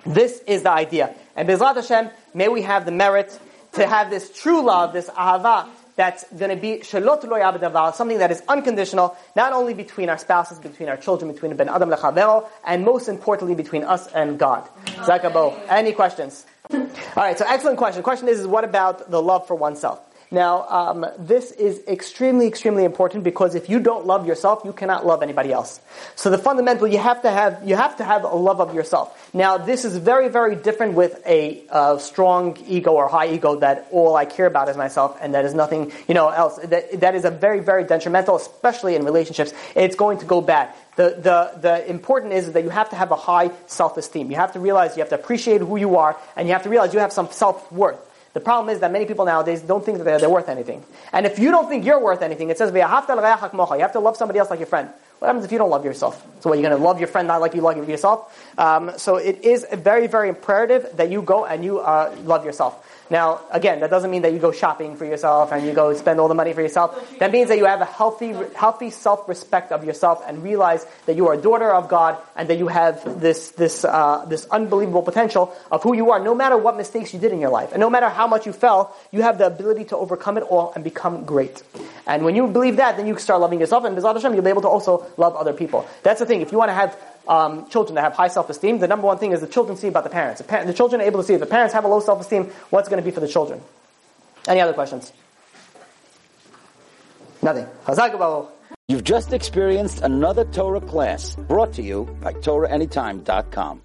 This is the idea. And Bezrat Hashem, may we have the merit to have this true love, this ahava, that's going to be shalot lo yabed something that is unconditional, not only between our spouses, between our children, between ben adam lechavero, and most importantly between us and God. Zakabo. Any questions? All right. So excellent question. The question is, is what about the love for oneself? Now, um, this is extremely, extremely important because if you don't love yourself, you cannot love anybody else. So the fundamental, you have to have, you have to have a love of yourself. Now, this is very, very different with a uh, strong ego or high ego that all I care about is myself and that is nothing, you know, else. That, that is a very, very detrimental, especially in relationships. It's going to go bad. The, the, the important is that you have to have a high self-esteem. You have to realize you have to appreciate who you are and you have to realize you have some self-worth. The problem is that many people nowadays don't think that they're, they're worth anything. And if you don't think you're worth anything, it says, You have to love somebody else like your friend. What happens if you don't love yourself? So what, you're going to love your friend not like you love yourself? Um, so it is very, very imperative that you go and you uh, love yourself. Now, again, that doesn't mean that you go shopping for yourself and you go spend all the money for yourself. That means that you have a healthy, healthy self-respect of yourself and realize that you are a daughter of God and that you have this, this, uh, this unbelievable potential of who you are, no matter what mistakes you did in your life. And no matter how much you fell, you have the ability to overcome it all and become great. And when you believe that, then you start loving yourself and B'ezrat Hashem, you'll be able to also love other people. That's the thing. If you want to have um, children that have high self-esteem, the number one thing is the children see about the parents. The, the children are able to see if the parents have a low self-esteem, what's going to be for the children. Any other questions? Nothing. You've just experienced another Torah class brought to you by TorahAnytime.com.